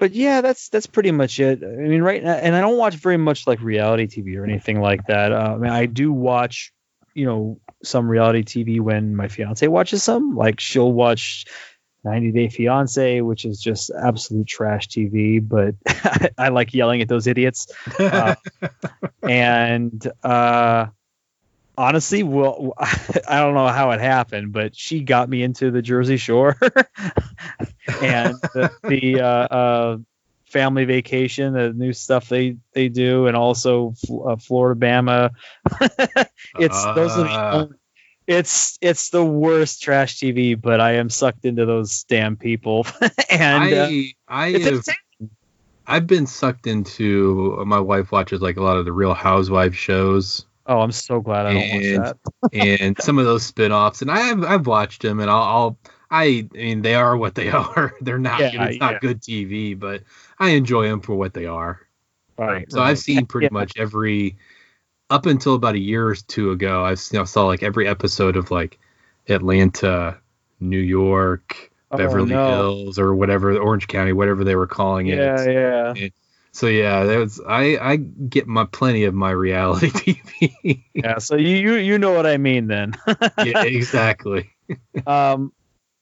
but yeah, that's that's pretty much it. I mean, right now, and I don't watch very much like reality TV or anything like that. Uh, I mean, I do watch, you know, some reality TV when my fiance watches some. Like she'll watch 90 Day Fiance, which is just absolute trash TV, but [LAUGHS] I like yelling at those idiots. [LAUGHS] Uh, and uh, honestly, well, [LAUGHS] I don't know how it happened, but she got me into the Jersey Shore [LAUGHS] and the, the uh, uh, family vacation, the new stuff they they do, and also uh, Floribama. [LAUGHS] it's those are the Ah. only, it's it's the worst trash TV, but I am sucked into those damn people, and uh, I I have. I've been sucked into. My wife watches like a lot of the Real Housewives shows. Oh, I'm so glad I don't and, watch that. [LAUGHS] and some of those spin-offs and I've I've watched them and I'll, I'll I I mean they are what they [LAUGHS] are. They're not Yeah, it's not yeah. good TV, but I enjoy them for what they are. Right. So right. I've seen pretty Yeah. much every up until about a year or two ago, I you know, saw like every episode of like Atlanta, New York, Oh, Beverly no. Hills, or whatever Orange County, whatever they were calling it. Yeah, yeah. It- so yeah, that was I I get my plenty of my reality [LAUGHS] TV. Yeah, so you you you know what I mean then. [LAUGHS] yeah, exactly. um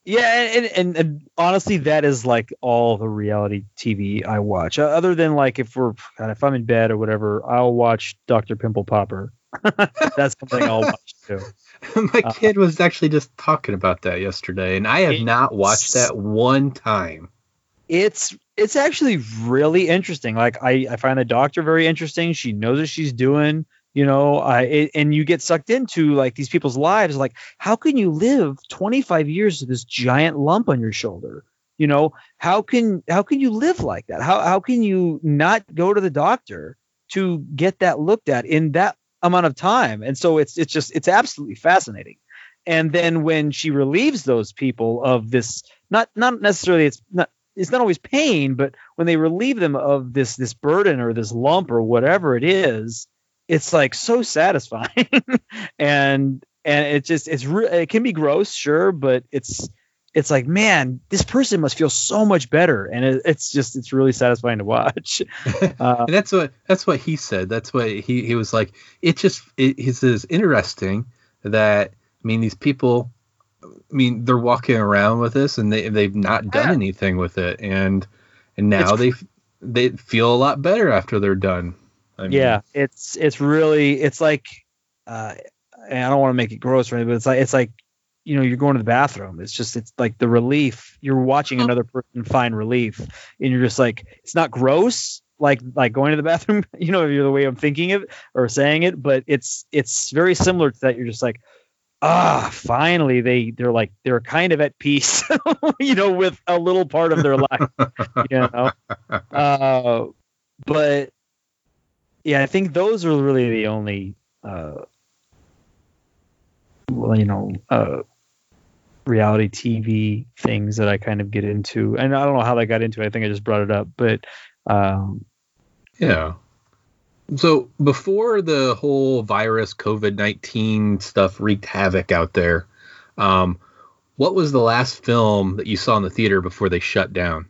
yeah and, and and honestly that is like all the reality tv i watch Uh, other than like if we're God, if i'm in bed or whatever i'll watch dr pimple popper [LAUGHS] that's something i'll watch too my kid was actually just talking about that yesterday, and I have not watched that one time. it's it's actually really interesting. Like i i find the doctor very interesting. She knows what she's doing you know i it, and you get sucked into like these people's lives. Like how can you live 25 years with this giant lump on your shoulder? You know how can how can you live like that? How how can you not go to the doctor to get that looked at in that amount of time? And so it's it's just it's absolutely fascinating. And then when she relieves those people of this not not necessarily it's not it's not always pain but when they relieve them of this this burden or this lump or whatever it is it's like so satisfying [LAUGHS] and and it just it's re- it can be gross sure but it's it's like man this person must feel so much better and it, it's just it's really satisfying to watch [LAUGHS] uh, and that's what that's what he said. That's what he he was like. It just it, he says interesting that I mean these people. I mean they're walking around with this and they they've not done Yeah. anything with it and and now It's they they feel a lot better after they're done. I mean, yeah it's it's really it's like uh and i don't want to make it gross or anything but it's like it's like you know you're going to the bathroom it's just it's like the relief you're watching another person find relief and you're just like it's not gross like like going to the [LAUGHS] bathroom you know if you're the way i'm thinking of or saying it but it's it's very similar to that you're just like ah finally they they're like they're kind of at peace [LAUGHS] you know with a little part of their life you know? [LAUGHS] Uh but yeah i think those are really the only uh well, you know uh reality tv things that i kind of get into. And i don't know how i got into it. I think i just brought it up but um Yeah. So before the whole virus COVID nineteen stuff wreaked havoc out there, um, what was the last film that you saw in the theater before they shut down?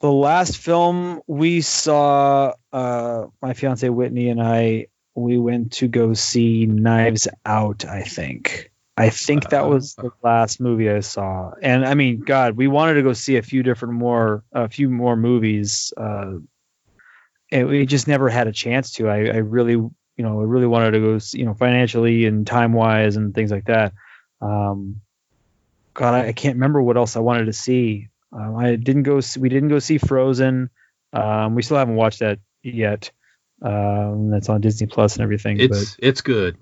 the last film we saw uh my fiance whitney and i we went to go see knives out i think. I think that was the last movie i saw. And i mean god we wanted to go see a few different more a few more movies uh and we just never had a chance to i i really you know i really wanted to go you know financially and time wise and things like that um god I, I can't remember what else i wanted to see um, I didn't go. See, we didn't go see Frozen. Um, we still haven't watched that yet. Um, that's on Disney Plus and everything. It's but it's good.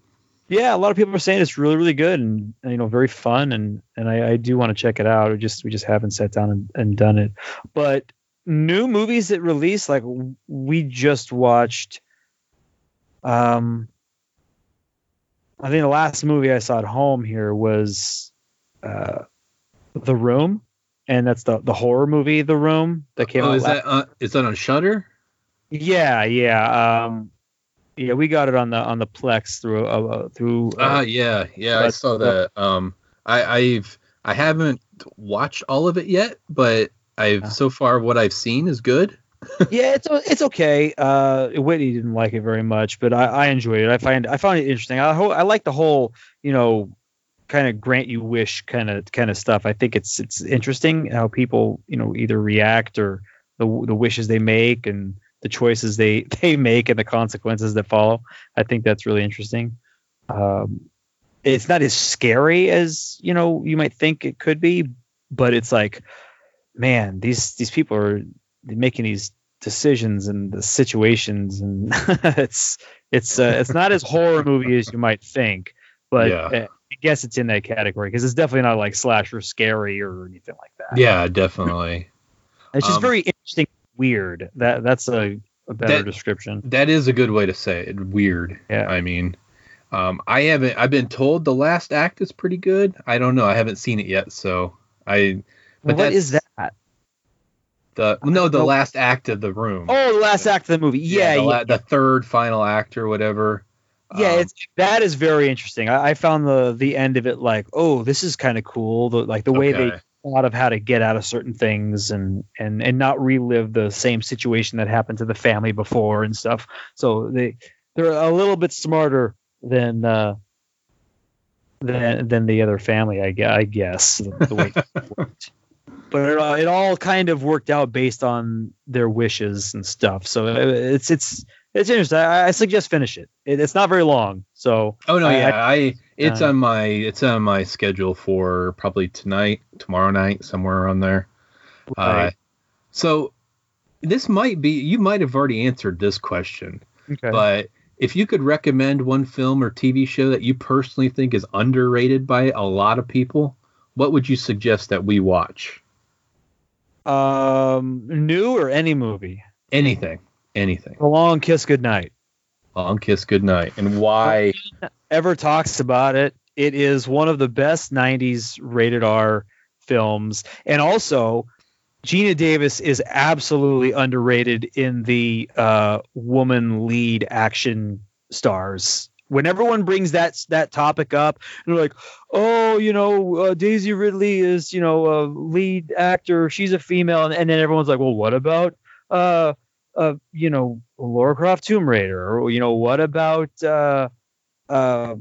yeah, a lot of people are saying it's really, really good and, and, you know very fun and and I, I do want to check it out. We just we just haven't sat down and, and done it. But new movies that release, like we just watched. Um, I think the last movie I saw at home here was, uh, The Room, and that's the the horror movie The Room that came Oh, out. is last- that uh, is that on Shudder? yeah, yeah, um, yeah. We got it on the on the Plex through uh, uh, through. Ah, Uh, yeah, yeah, I saw that. Um, I, I've I haven't watched all of it yet, but I've so far what I've seen is good. [LAUGHS] yeah, it's it's okay. Uh, Whitney didn't like it very much, but I, I enjoyed it. I find I found it interesting. I ho- I like the whole you know kind of grant you wish kind of kind of stuff. I think it's it's interesting how people you know either react or the the wishes they make and the choices they [LAUGHS] they make and the consequences that follow. I think that's really interesting. Um, it's not as scary as you know you might think it could be, but it's like, man, these these people are making these decisions and the situations, and [LAUGHS] it's it's uh, it's not as horror movie as you might think, but Yeah. uh, I guess it's in that category because it's definitely not like slasher scary or anything like that. Yeah, definitely. [LAUGHS] It's just Um, very interesting, weird. That that's a, a better That- description. That is a good way to say it. Weird. Yeah. I mean, um, I haven't. I've been told the last act is pretty good. I don't know. I haven't seen it yet, so I. But what is that? The no, the Nope. last act of the room. Oh, the last act of the movie. Yeah, the, yeah. la- the third final act or whatever. Yeah, Um, it's that is very interesting. I, I found the the end of it like, oh, this is kind of cool. The, like the way they thought of how to get out of certain things and and and not relive the same situation that happened to the family before and stuff. So they they're a little bit smarter than uh, than than the other family, I, I guess. The, the way it [LAUGHS] worked. But it, all- it all kind of worked out based on their wishes and stuff. So uh, it's it's it's interesting. I, I suggest finish it. it. It's not very long. So Oh no, I- yeah, I, it's uh, on my it's on my schedule for probably tonight, tomorrow night, somewhere around there. Uh, Right. so this might be you might have already answered this question, Okay. but if you could recommend one film or TV show that you personally think is underrated by a lot of people, what would you suggest that we watch? Um, new or any movie? Anything, anything. A Long Kiss Goodnight. Long Kiss Goodnight, and why? Ever talks about it? It is one of the best '90s rated R films, and also Geena Davis is absolutely underrated in the uh, woman lead action stars. When everyone brings that that topic up, and they're like, "Oh, you know, uh, Daisy Ridley is, you know, a lead actor. She's a female," and, and then everyone's like, "Well, what about, uh, uh, you know, Laura Croft Tomb Raider, or you know, what about, uh, uh,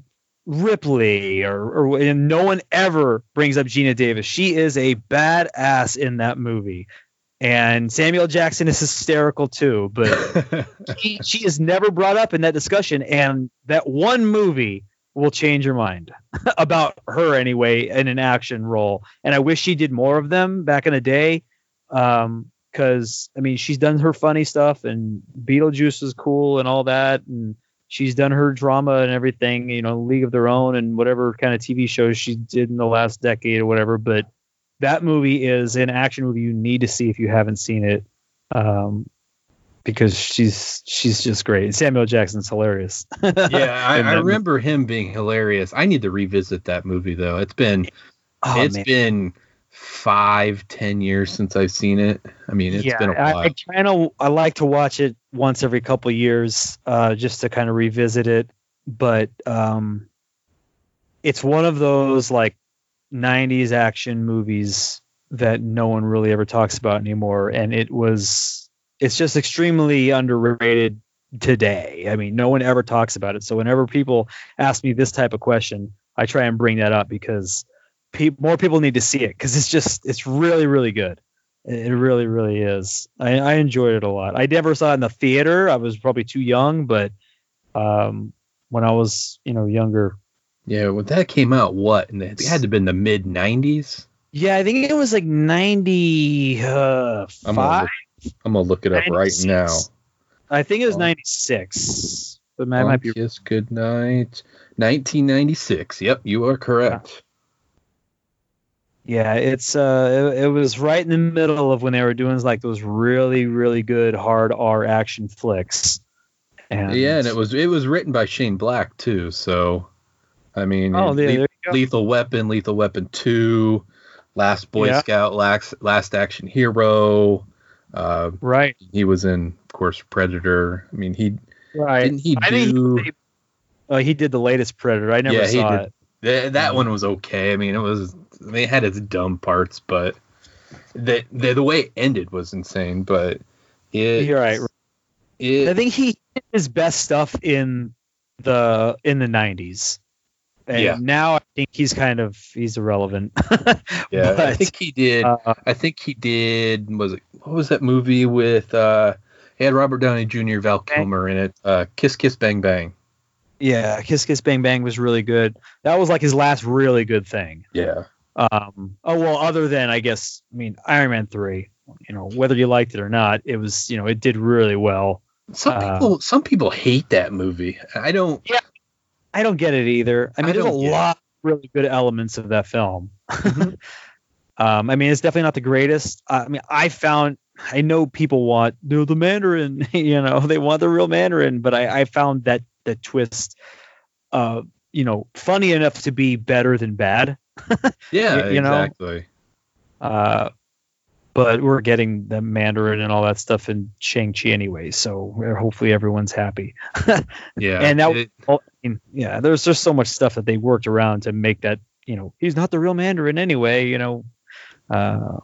Ripley, or, or and no one ever brings up Geena Davis. She is a badass in that movie." And Samuel Jackson is hysterical too, but [LAUGHS] she, she is never brought up in that discussion. And that one movie will change your mind [LAUGHS] about her anyway in an action role. And I wish she did more of them back in the day. Um, because I mean, she's done her funny stuff, and Beetlejuice is cool and all that, and she's done her drama and everything. You know, League of Their Own and whatever kind of TV shows she did in the last decade or whatever. But that movie is an action movie you need to see if you haven't seen it. Um, because she's she's just great. Samuel Jackson's hilarious. [LAUGHS] yeah, I, I remember him being hilarious. I need to revisit that movie though. It's been Oh, it's man. been five, ten years since I've seen it. I mean, it's yeah, been a while. I kind of I like to watch it once every couple years, uh, just to kind of revisit it. But um, it's one of those like '90s action movies that no one really ever talks about anymore, and it was it's just extremely underrated today. I mean, no one ever talks about it. So whenever people ask me this type of question, I try and bring that up because pe- more people need to see it because it's just it's really really good. It really, really is. I, I enjoyed it a lot. I never saw it in the theater. I was probably too young, but um, when I was, you know, younger, yeah, when that came out, what? And it had to have been the mid '90s. yeah, I think it was like ninety uh, I'm gonna, look, I'm gonna look it up right now. I think it was ninety six. But I Long might be. Kiss Goodnight, 1996. Yep, you are correct. Yeah, it's uh, it, it was right in the middle of when they were doing like those really, really good hard R action flicks. And Yeah, and it was it was written by Shane Black too. So, I mean, Oh, yeah, Le- there you go. Lethal Weapon, Lethal Weapon Two, Last Boy Yeah. Scout, Last Last Action Hero. Uh, right, he was in, of course, Predator. I mean, he right. didn't he I do? he, uh, he did the latest Predator. I never yeah, he saw did. it. That, that one was okay. I mean, it was. I mean, it had its dumb parts, but the the, the way it ended was insane. But it, You're right. It, I think he did his best stuff in the in the '90s. And Yeah. now I think he's kind of he's irrelevant. [LAUGHS] Yeah, I think he did. uh, I think he did. Was it what was that movie with? uh He had Robert Downey Jr., Val Kilmer in it. Uh Kiss Kiss Bang Bang. yeah, Kiss Kiss Bang Bang was really good. That was like his last really good thing. Yeah. Um, oh well, other than I guess, I mean Iron Man three. You know, whether you liked it or not, it was you know it did really well. Some Uh, people some people hate that movie. I don't. Yeah, I don't get it either. I mean, I there's a lot really good elements of that film. Mm-hmm. [LAUGHS] um, I mean, it's definitely not the greatest. Uh, I mean, I found I know people want the, the Mandarin, [LAUGHS] you know, they want the real Mandarin, but I, I found that the twist, uh, you know, funny enough to be better than bad. [LAUGHS] Yeah, You- you know? exactly. Uh, but we're getting the Mandarin and all that stuff in Shang Chi anyway, so hopefully everyone's happy. Yeah, and that it- was mean, yeah, there's just so much stuff that they worked around to make that, you know, he's not the real Mandarin anyway, you know. Uh,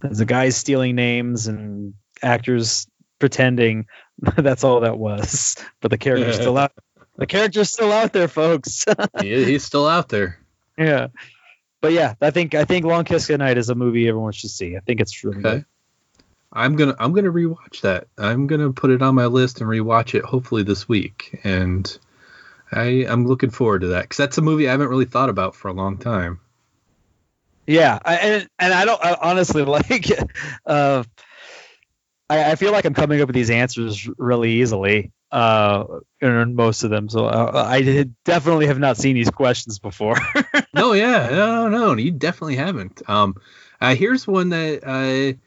there's a guy stealing names and actors pretending. [LAUGHS] That's all that was. [LAUGHS] But the character's still out. The character's still out there, folks. [LAUGHS] he, he's still out there. yeah. But yeah, I think I think Long Kiss Goodnight is a movie everyone should see. I think it's really Okay. good. I'm gonna I'm gonna rewatch that. I'm gonna put it on my list and rewatch it hopefully this week. And I I'm looking forward to that because that's a movie I haven't really thought about for a long time. Yeah, I, and and I don't I honestly [LAUGHS] like. Uh, I, I feel like I'm coming up with these answers really easily. Uh, in most of them, so uh, I definitely have not seen these questions before. [LAUGHS] no, yeah, no, no, no, you definitely haven't. Um, uh, here's one that I,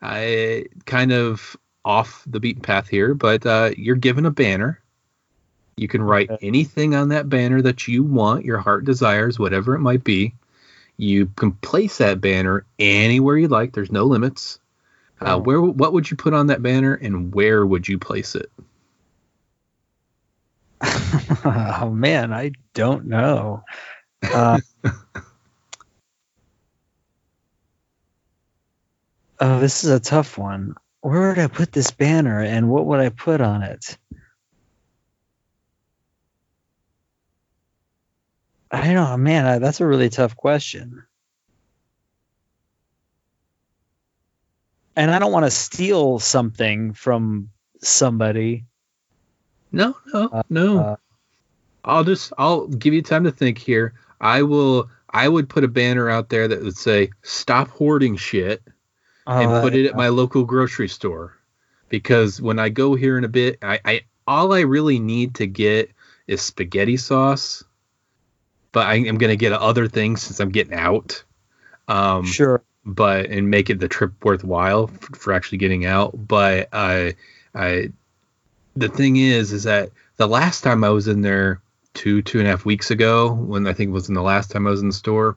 I kind of off the beaten path here, but uh, you're given a banner. You can write anything on that banner that you want, your heart desires, whatever it might be. You can place that banner anywhere you like. There's no limits. Uh, where, what would you put on that banner, and where would you place it? [LAUGHS] oh man, I don't know. Uh, [LAUGHS] oh, this is a tough one. Where would I put this banner, and what would I put on it? I don't know, man. I- That's a really tough question. And I don't want to steal something from somebody. No, no, no. uh, I'll just I'll give you time to think here. I will I would put a banner out there that would say stop hoarding shit and Oh, put it at my local grocery store. Because when I go here in a bit, I, I all I really need to get is spaghetti sauce. But I am gonna get other things since I'm getting out. Um Sure. but and make it the trip worthwhile for, for actually getting out. But I, I, the thing is, is that the last time I was in there two two and a half weeks ago, when I think it was in the last time I was in the store,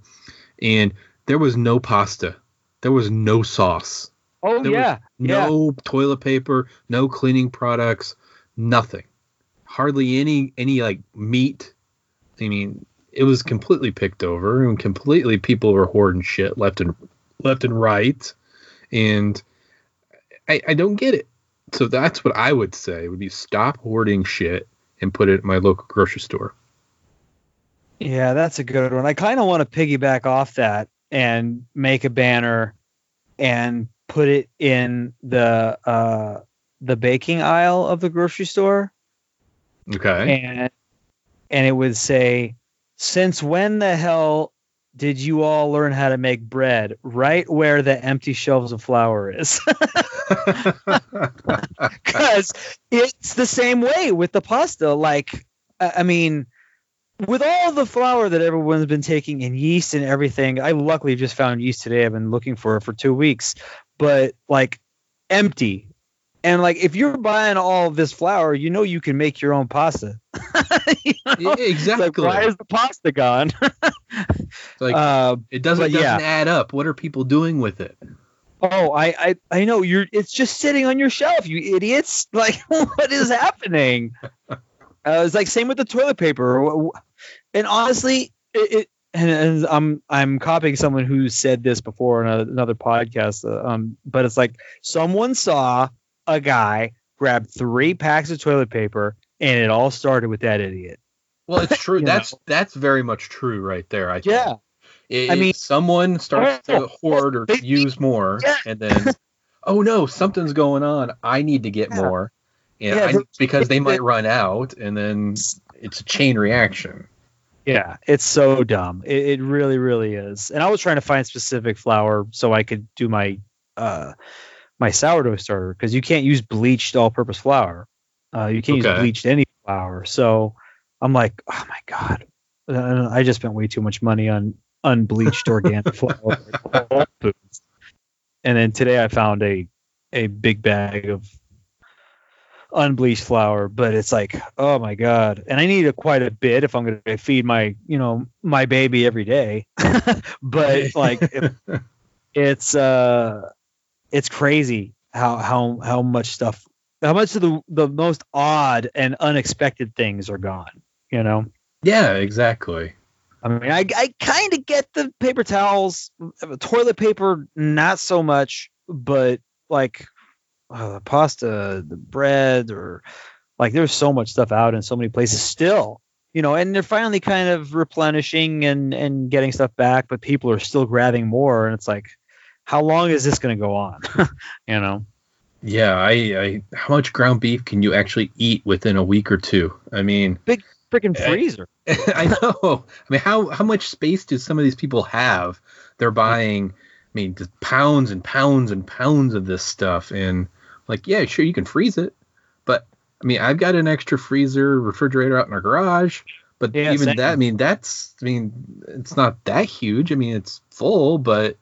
and there was no pasta, there was no sauce, Oh there yeah, no toilet paper, no cleaning products, nothing, hardly any any like meat. I mean, it was completely picked over, and completely people were hoarding shit left and left and right, and I, I don't get it. So that's what I would say would be stop hoarding shit and put it at my local grocery store. Yeah, that's a good one. I kind of want to piggyback off that and make a banner and put it in the uh the baking aisle of the grocery store Okay. and and it would say since when the hell did you all learn how to make bread? Right where the empty shelves of flour is. [LAUGHS] Because it's the same way with the pasta. Like i mean with all the flour that everyone's been taking and yeast and everything i luckily just found yeast today. I've been looking for it for two weeks. But like empty and like if you're buying all this flour you know you can make your own pasta [LAUGHS] You know? Yeah, exactly. Like, why is the pasta gone like uh, it doesn't doesn't yeah. add up. What are people doing with it? Oh, I, I I know you're. It's just sitting on your shelf, you idiots! [LAUGHS] Like, what is happening? Uh, it's like same with the toilet paper. And honestly, it, it and, and I'm I'm copying someone who said this before on a, another podcast. uh, Um, but it's like someone saw a guy grab three packs of toilet paper, and it all started with that idiot. Well, it's true. [LAUGHS] That's that's very much true right there. I think. Yeah. If I mean- someone starts Yeah. to hoard or [LAUGHS] use more, Yeah. and then, [LAUGHS] oh no, something's going on. I need to get Yeah. more, and Yeah, I- because they might run out, and then it's a chain reaction. Yeah, it's so dumb. It, it really, really is. And I was trying to find specific flour so I could do my uh my sourdough starter because you can't use bleached all-purpose flour. Uh, you can't Okay. use bleached any flour. So I'm like, oh my god, I just spent way too much money on unbleached organic [LAUGHS] flour. at Whole Foods. And then today I found a a big bag of unbleached flour, but it's like, oh my god! And I need a, quite a bit if I'm going to feed my, you know, my baby every day. [LAUGHS] but like, it- [LAUGHS] it's uh, it's crazy how how how much stuff, how much of the the most odd and unexpected things are gone. you know. Yeah, exactly. I mean, I I kind of get the paper towels, toilet paper, not so much, but like uh, the pasta, the bread, or like there's so much stuff out in so many places still, you know, and they're finally kind of replenishing and and getting stuff back, but people are still grabbing more, and it's like, how long is this going to go on? [LAUGHS] you know. Yeah, I, I how much ground beef can you actually eat within a week or two? I mean, big freaking freezer. I, [LAUGHS] I know. I mean, how how much space do some of these people have? They're buying, I mean, just pounds and pounds and pounds of this stuff, and like, yeah, sure, you can freeze it, but I mean, I've got an extra freezer refrigerator out in our garage, but Yeah, even same. that, I mean, that's, I mean, it's not that huge. I mean, it's full, but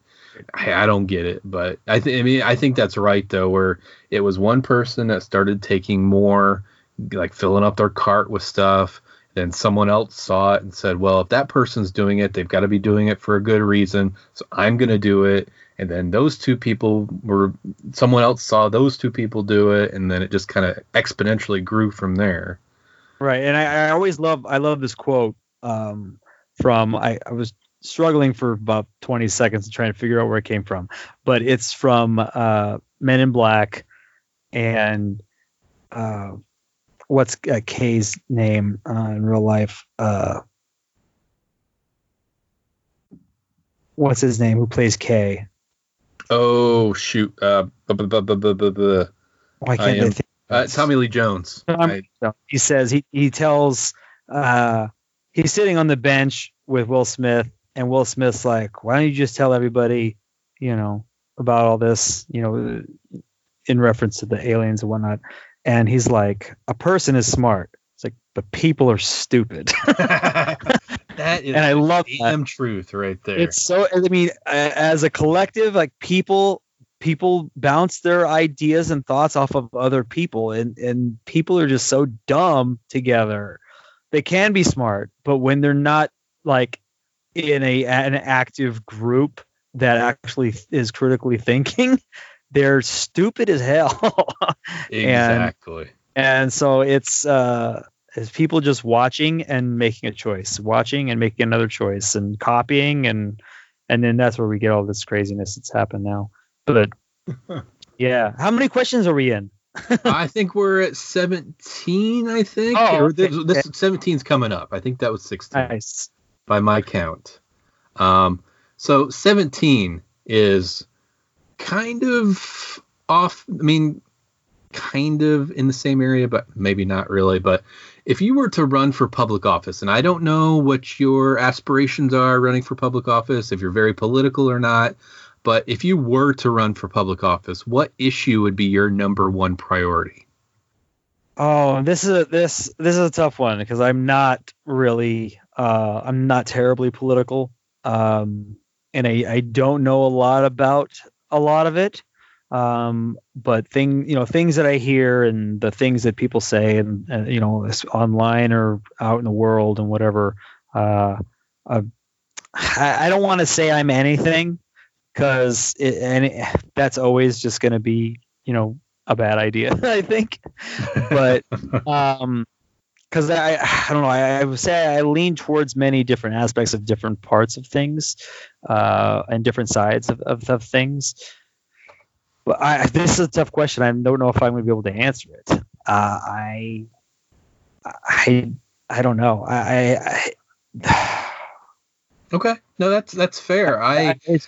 I, I don't get it. But I think, I mean, I think that's right though, where it was one person that started taking more, like filling up their cart with stuff. Then someone else saw it and said, "Well, if that person's doing it, they've got to be doing it for a good reason. So I'm going to do it." And then those two people were someone else saw those two people do it, and then it just kind of exponentially grew from there. Right, and I, I always love I love this quote um, from I, I was struggling for about 20 seconds to try and figure out where it came from, but it's from uh, Men in Black, and uh, what's uh, Kay's name uh, in real life? Uh, what's his name? Who plays Kay? Oh shoot! Uh, Why can't I am- think? uh, Tommy Lee Jones. I- he says he he tells uh he's sitting on the bench with Will Smith and Will Smith's like why don't you just tell everybody you know about all this you know in reference to the aliens and whatnot and he's like a person is smart it's like but people are stupid [LAUGHS] that is and I love that. truth right there. It's so. I mean, as a collective, like people, people bounce their ideas and thoughts off of other people, and and people are just so dumb together. They can be smart, but when they're not like in a an active group that actually is critically thinking, [LAUGHS] they're stupid as hell. [LAUGHS] and exactly. and so it's uh it's people just watching and making a choice watching and making another choice and copying and and then that's where we get all this craziness that's happened now but [LAUGHS] yeah how many questions are we in I think we're at 17. I think. Oh, Or this, okay, this 17's coming up. I think that was 16 nice by my count. Um, so 17 is kind of off. I mean, kind of in the same area, but maybe not really. But if you were to run for public office, and I don't know what your aspirations are running for public office, if you're very political or not, but if you were to run for public office, what issue would be your number one priority? Oh this is a this this is a tough one because i'm not really uh i'm not terribly political um and i i don't know a lot about a lot of it um but thing you know things that i hear and the things that people say and, and you know online or out in the world and whatever uh, uh i, I don't want to say i'm anything because and it, that's always just going to be you know a bad idea [LAUGHS] i think. But [LAUGHS] um because I, I don't know I, I would say I lean towards many different aspects of different parts of things uh, and different sides of, of, of things. But I, this is a tough question. I don't know if I'm going to be able to answer it. Uh, I I I don't know. I, I, [SIGHS] Okay, no, that's that's fair. I it's,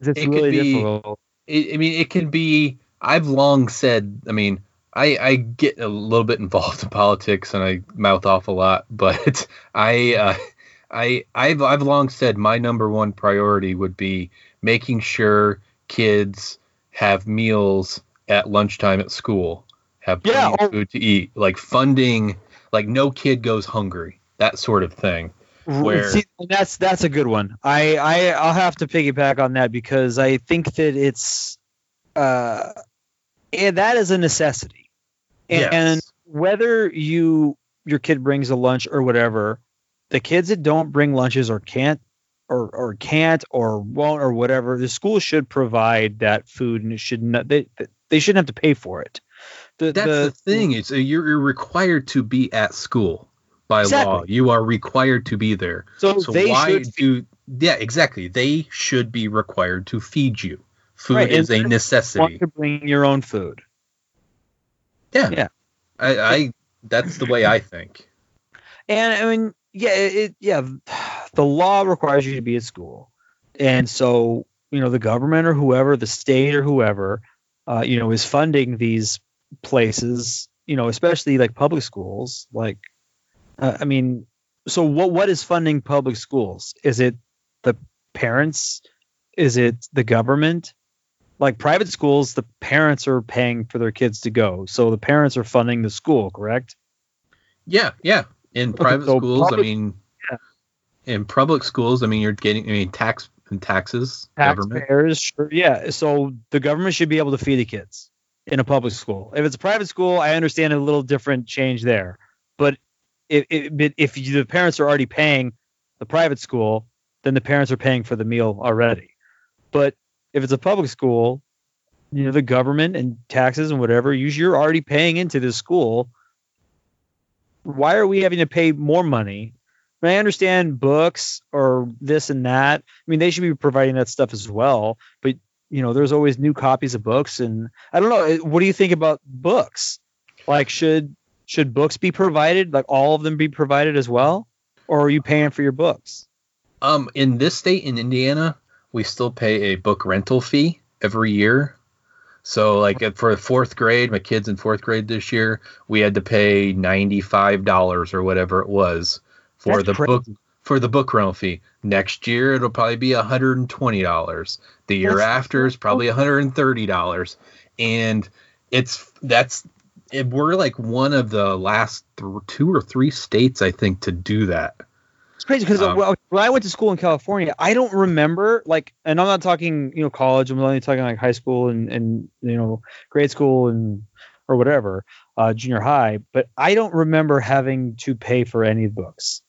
it's it really be- difficult. I I mean, it can be. I've long said. I mean, I I get a little bit involved [LAUGHS] in politics and I mouth off a lot, [LAUGHS] but I uh, I I've I've long said my number one priority would be making sure kids have meals at lunchtime at school, have plenty Yeah, of or- food to eat, like funding, like no kid goes hungry, that sort of thing. Where See, that's that's a good one. I, I I'll have to piggyback on that because I think that it's uh yeah, that is a necessity. And, Yes. and whether you your kid brings a lunch or whatever, the kids that don't bring lunches or can't or or can't or won't or whatever, the school should provide that food and it should not they they shouldn't have to pay for it. The, that's the, thing. It's you're, you're required to be at school. by Exactly. law. You are required to be there. So they why should do yeah, exactly. They should be required to feed you. Food Right, is a want necessity. to bring your own food. Yeah. Yeah. I, I that's the way I think. And I mean, yeah, it- yeah, the law requires you to be at school, and so you know the government or whoever, the state or whoever, uh, you know, is funding these places. You know, especially like public schools. Like, uh, I mean, so what? What is funding public schools? Is it the parents? Is it the government? Like private schools, the parents are paying for their kids to go, so the parents are funding the school, correct? Yeah, yeah. In Okay, private so schools, public- I mean in public schools, I mean you're getting I mean tax and taxes, taxpayers sure yeah. So the government should be able to feed the kids in a public school. If it's a private school i understand a little different change there. But if, if, if you, the parents are already paying the private school then the parents are paying for the meal already. But if it's a public school you know the government and taxes and whatever you- you're already paying into this school why are we having to pay more money I, mean, I understand books or this and that. I mean, they should be providing that stuff as well. But you know, there's always new copies of books, and I don't know. What do you think about books? Like, should should books be provided? Like, all of them be provided as well, or are you paying for your books? Um, in this state, in Indiana, we still pay a book rental fee every year. So, like for fourth grade, my kids in fourth grade this year, we had to pay ninety five dollars or whatever it was for That's the crazy. book for the book rental fee. Next year, it'll probably be hundred and twenty dollars. The year That's- after is probably hundred and thirty dollars, and it's that's it, we're like one of the last th- two or three states I think to do that. Crazy because Um, when I went to school in California, I don't remember like, and I'm not talking you know college. I'm only talking like high school and and you know grade school and or whatever, uh, junior high. But I don't remember having to pay for any books.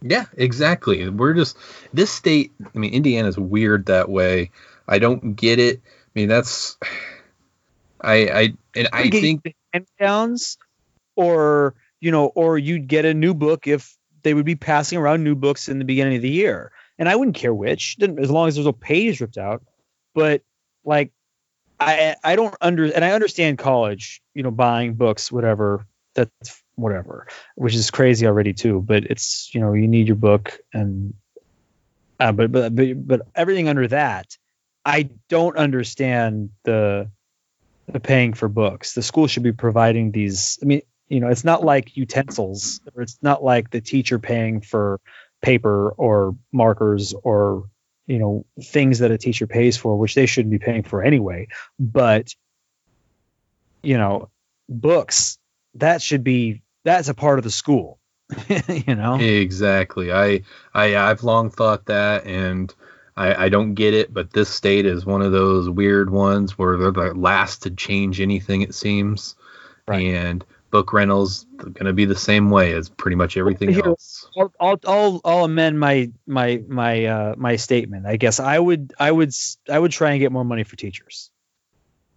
Yeah, exactly. We're just this state. I mean, Indiana's weird that way. I don't get it. I mean, that's I I and I think hand downs, or you know, or you'd get a new book if they would be passing around new books in the beginning of the year, and I wouldn't care which, as long as there's a page ripped out. But like, I I don't under and I understand college, you know, buying books, whatever. That's whatever, which is crazy already too. But it's you know, you need your book and. Uh, but, but but but everything under that, I don't understand the the paying for books. The school should be providing these. I mean, you know, it's not like utensils, or it's not like the teacher paying for paper or markers or you know things that a teacher pays for, which they shouldn't be paying for anyway. But you know, books that should be that's a part of the school. [LAUGHS] you know, exactly. I I I've long thought that, and I I don't get it. But this state is one of those weird ones where they're the last to change anything. It seems, and book rentals going to be the same way as pretty much everything Here, else. I'll, I'll I'll I'll amend my my my uh my statement. I guess I would I would I would try and get more money for teachers.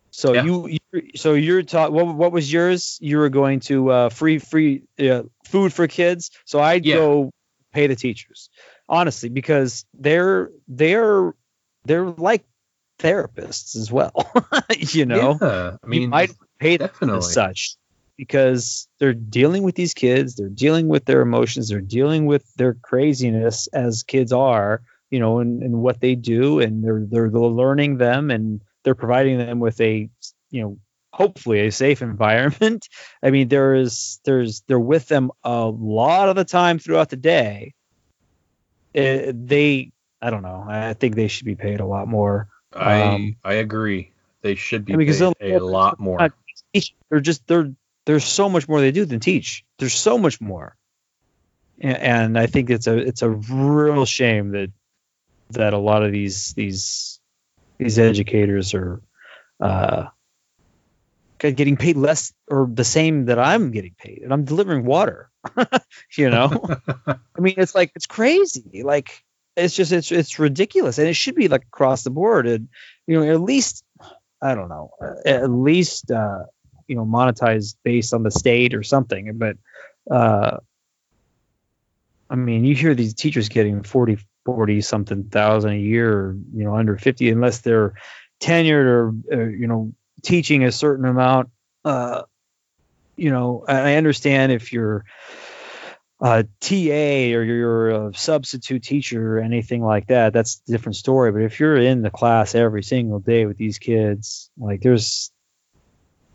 So you, you so you're taught what what was yours? You were going to uh free free uh, food for kids. So I'd go pay the teachers. Honestly, because they're they're they're like therapists as well. [LAUGHS] you know. Yeah, I mean, might pay them definitely. as such because they're dealing with these kids they're dealing with their emotions they're dealing with their craziness as kids are you know and, and what they do and they're they're learning them and they're providing them with a you know hopefully a safe [LAUGHS] environment i mean there is there's they're with them a lot of the time throughout the day Uh, they i don't know i think they should be paid a lot more I Um, I agree. They should be I mean, paid a lot more. not. They're just they're there's so much more they do than teach. There's so much more, and, and I think it's a it's a real shame that that a lot of these these these educators are uh, getting paid less or the same that I'm getting paid, and I'm delivering water. [LAUGHS] you know, I mean, it's like it's crazy. Like it's just it's it's ridiculous, and it should be like across the board. And you know, at least I don't know, at least uh, you know monetized based on the state or something. But uh, I mean, you hear these teachers getting 40, 40 something thousand a year, or, you know, under 50, unless they're tenured or, uh, you know, teaching a certain amount. Uh, you know, I understand if you're a TA or you're a substitute teacher or anything like that, that's a different story. But if you're in the class every single day with these kids, like there's,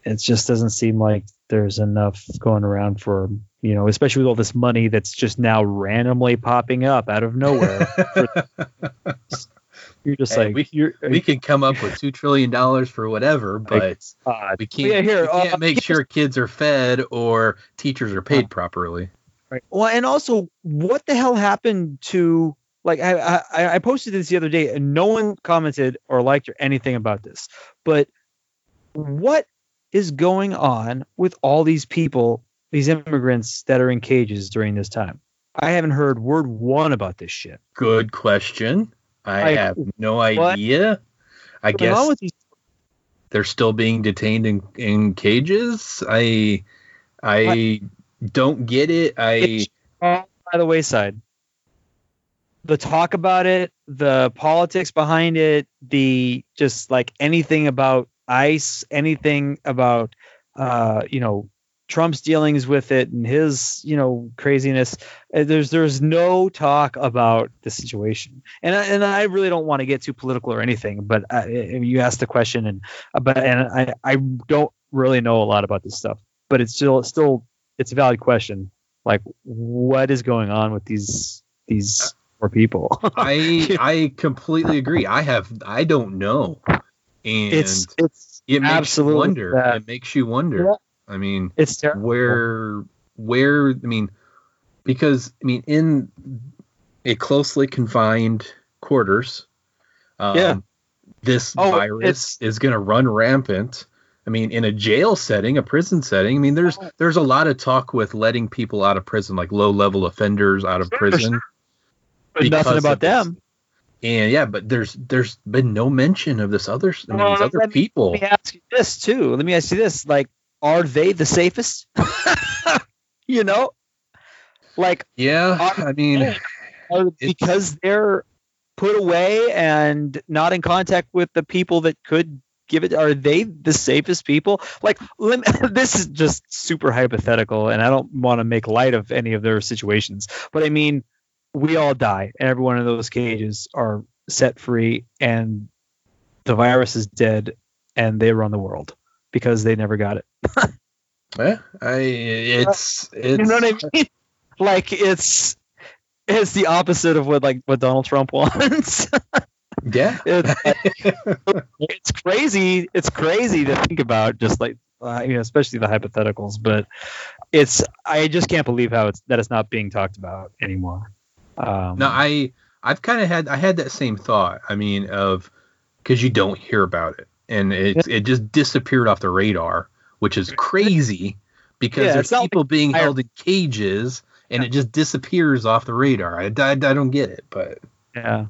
it just doesn't seem like there's enough going around for you know, especially with all this money that's just now randomly popping up out of nowhere. [LAUGHS] you're just Hey, like we, you're, we can come up with two trillion dollars for whatever, but uh, we can't, yeah, here, we can't uh, make sure kids are fed or teachers are paid properly. Right. Well, and also, what the hell happened to like I, I I posted this the other day, and no one commented or liked or anything about this. But what is going on with all these people, these immigrants that are in cages during this time? I haven't heard word one about this shit. Good question. I Like, have no what idea. I What's going on guess these? they're still being detained in, in cages. I I don't get it. I by the wayside. The talk about it, the politics behind it, the just like anything about ICE, anything about uh, you know Trump's dealings with it and his you know craziness. uh, There's there's no talk about the situation, and I, and I really don't want to get too political or anything, but I, you asked the question, and but and I I don't really know a lot about this stuff, but it's still it's still it's a valid question like what is going on with these these poor people I [LAUGHS] I completely agree. I have I don't know, and it's it's it makes absolutely you wonder. bad. It makes you wonder. Yeah. I mean, it's terrible. where where I mean, because I mean, in a closely confined quarters, um, Yeah. this Oh, virus is going to run rampant. I mean, in a jail setting, a prison setting. I mean, there's Oh. there's a lot of talk with letting people out of prison, like low level offenders out of prison. But nothing about them And yeah, but there's there's been no mention of this other I mean, these uh, other let me- people. let me ask you this too. Let me ask you this like are they the safest? [LAUGHS] You know? Like Yeah, I mean, are, because they're put away and not in contact with the people that could give it are they the safest people? Like let me, [LAUGHS] this is just super hypothetical and i don't want to make light of any of their situations. But i mean we all die and every one of those cages are set free and the virus is dead and they run the world because they never got it. Yeah, I it's it's you know what i mean? [LAUGHS] Like it's it's the opposite of what like what donald trump [LAUGHS] wants. Yeah. It's, [LAUGHS] it's crazy it's crazy to think about just like uh, you know especially the hypotheticals but it's i just can't believe how it's that it's not being talked about anymore um No, I I've kind of had I had that same thought. I mean, of because you don't hear about it, and it it just disappeared off the radar, which is crazy because Yeah, there's people being I- held in cages, and it just disappears off the radar. I, I, I don't get it, but yeah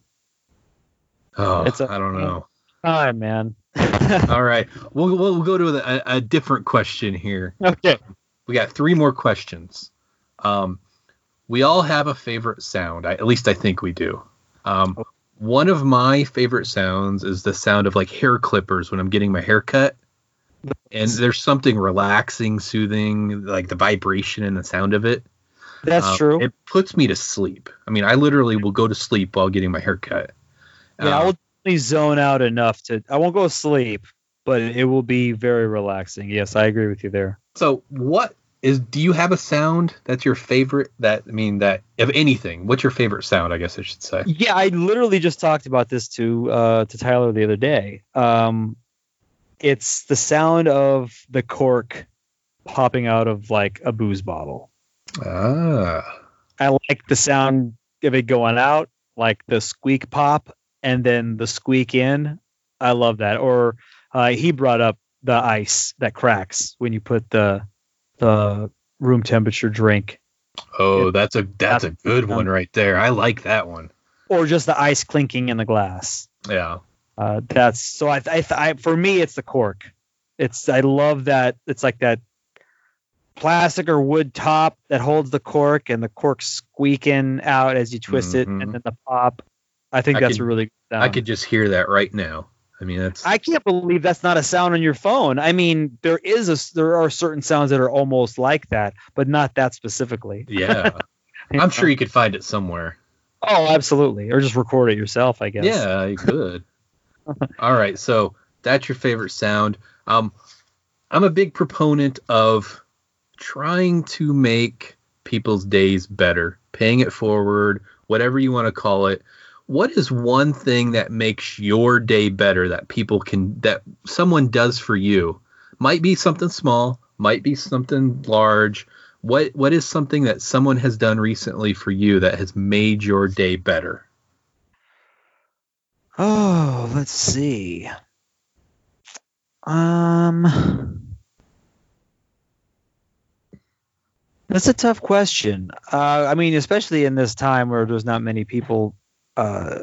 oh, It's a- I don't know. time man [LAUGHS] All right, we'll we'll go to a, a different question here. okay We got three more questions. Um, we all have a favorite sound. I, at least I think we do. Um, one of my favorite sounds is the sound of like hair clippers when I'm getting my hair cut. And there's something relaxing, soothing, like the vibration and the sound of it. that's Um, true It puts me to sleep. I mean, I literally will go to sleep while getting my hair cut. yeah i Um, will definitely zone out enough to i won't go to sleep but it will be very relaxing yes i agree with you there So, what is? Do you have a sound that's your favorite? That I mean, that of anything. What's your favorite sound? I guess I should say. Yeah, I literally just talked about this to uh, to Tyler the other day. Um, it's the sound of the cork popping out of like a booze bottle. Ah, I like the sound of it going out, like the squeak pop, and then the squeak in. I love that. Or uh, he brought up the ice that cracks when you put the the room temperature drink, oh, that's a that's a good one right there. I like that one. or just the ice clinking in the glass. Yeah. Uh, that's so I, I, I for me it's the cork. It's I love that it's like that plastic or wood top that holds the cork and the cork squeaking out as you twist it Mhm. and then the pop. I think I that's could- a really good sound. I could just hear that right now. I mean, that's I can't believe that's not a sound on your phone. I mean, there is a there are certain sounds that are almost like that, but not that specifically. yeah. [LAUGHS] I'm sure you could find it somewhere. Oh, absolutely. Or just record it yourself, I guess. Yeah, you could. [LAUGHS] All right, so that's your favorite sound. Um, I'm a big proponent of trying to make people's days better, paying it forward, whatever you want to call it. What is one thing that makes your day better that people can that someone does for you? Might be something small, might be something large. What what is something that someone has done recently for you that has made your day better? Oh, let's see. Um That's a tough question. Uh, I mean, especially in this time where there's not many people, uh,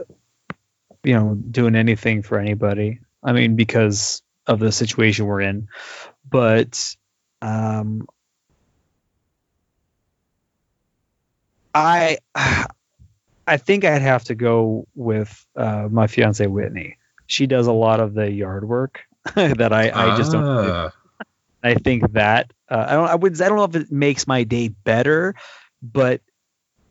you know, doing anything for anybody. I mean, because of the situation we're in. But um, I, [SIGHS] I think I'd have to go with uh, my fiance Whitney. She does a lot of the yard work [LAUGHS] that I, I just don't. do. Ah. I think that uh, I don't I would I don't know if it makes my day better, but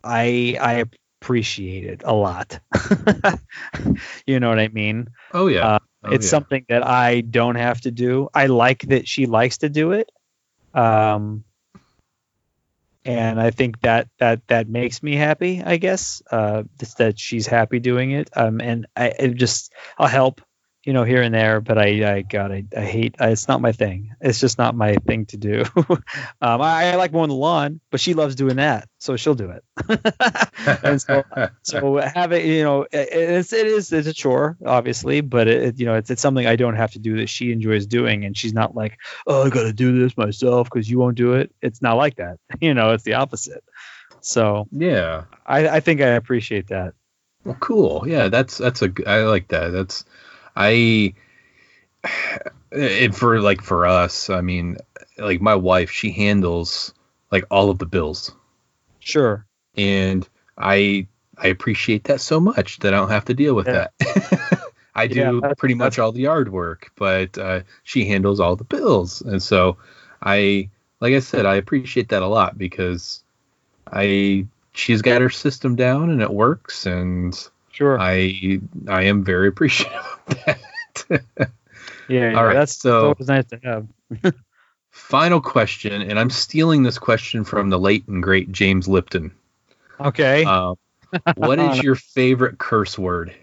I I appreciate it a lot. [LAUGHS] you know what I mean? Oh yeah. Uh, Oh, it's yeah. something that I don't have to do. I like that she likes to do it. Um and I think that that that makes me happy, I guess. Uh just that she's happy doing it. Um and I it just I'll help, you know, here and there, but I I god I, I hate I, it's not my thing. It's just not my thing to do. [LAUGHS] um I, I like mowing the lawn, but she loves doing that, so she'll do it. [LAUGHS] and so [LAUGHS] so having you know it- it's it is it's a chore obviously but it, it- you know it's, it's something i don't have to do that she enjoys doing and she's not like oh i gotta do this myself because you won't do it it's not like that you know it's the opposite so yeah. i i think i appreciate that Well, cool. Yeah, that's that's a I like that. That's I [SIGHS] it for like for us. I mean, like my wife, she handles like all of the bills, sure and I I appreciate that so much that I don't have to deal with Yeah. that. [LAUGHS] I do Yeah, pretty much all the yard work, but uh, she handles all the bills, and so I like I said, I appreciate that a lot because I she's got her system down and it works, and sure I I am very [LAUGHS] appreciative of that. yeah, yeah All right, that's so- always nice to have [LAUGHS] Final question, and I'm stealing this question from the late and great James Lipton. okay Uh, what is [LAUGHS] your favorite curse word?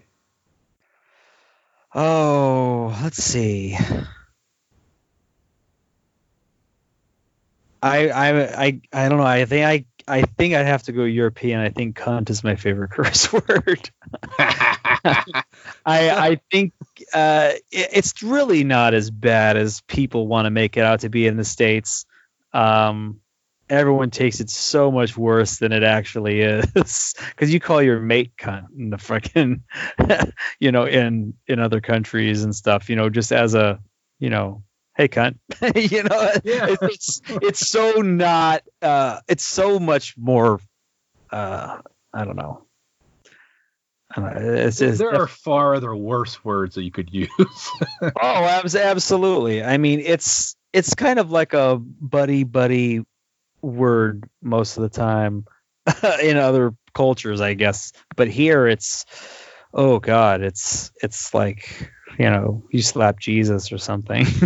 Oh, let's see. I I I I don't know. I think I I think I'd have to go European. I think cunt is my favorite [LAUGHS] curse word. [LAUGHS] I I think uh, it, it's really not as bad as people want to make it out to be in the states. Um, everyone takes it so much worse than it actually [LAUGHS] is because you call your mate cunt in the fucking you know in in other countries and stuff you know just as a you know hey cunt [LAUGHS] you know Yeah. it's it's so not uh it's so much more uh i don't know I don't know, it's, it's there are far other worse words that you could use. [LAUGHS] Oh, absolutely. I mean, it's it's kind of like a buddy buddy word most of the time [LAUGHS] in other cultures, I guess. But here, it's oh god, it's it's like you know you slap Jesus or something. [LAUGHS]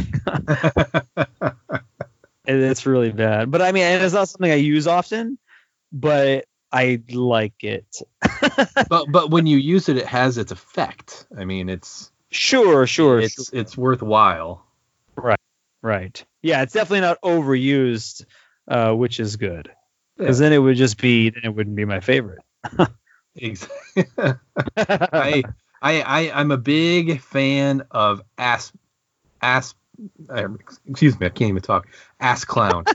It- it's really bad. But I mean, it's not something I use often, but I like it. [LAUGHS] but but when you use it, it has its effect. I mean, it's Sure, sure, it's it's worthwhile. Right. Right. Yeah, it's definitely not overused, uh, which is good. Because then it would just be then it wouldn't be my favorite. [LAUGHS] Exactly. I, I I I'm a big fan of ass ass. uh, excuse me, I can't even talk. Ass clown. [LAUGHS]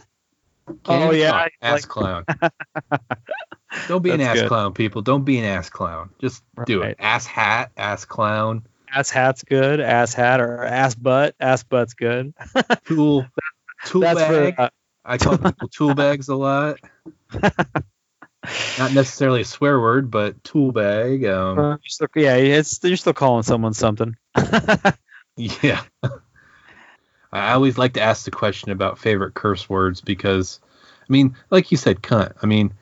Can't Oh, yeah, talk. Ass like- clown. [LAUGHS] Don't be an That's ass good. clown, people. Don't be an ass clown. Just do it. Right. Ass hat, ass clown, Ass hat's good. Ass hat or ass butt. Ass butt's good. tool, [LAUGHS] tool That's bag. for uh, I call people tool bags a lot. Not necessarily a swear word, but tool bag. Um, Uh, you're still- yeah, it's you're still calling someone something. [LAUGHS] Yeah. I always like to ask the question about favorite curse words because, I mean, like you said, cunt. I mean,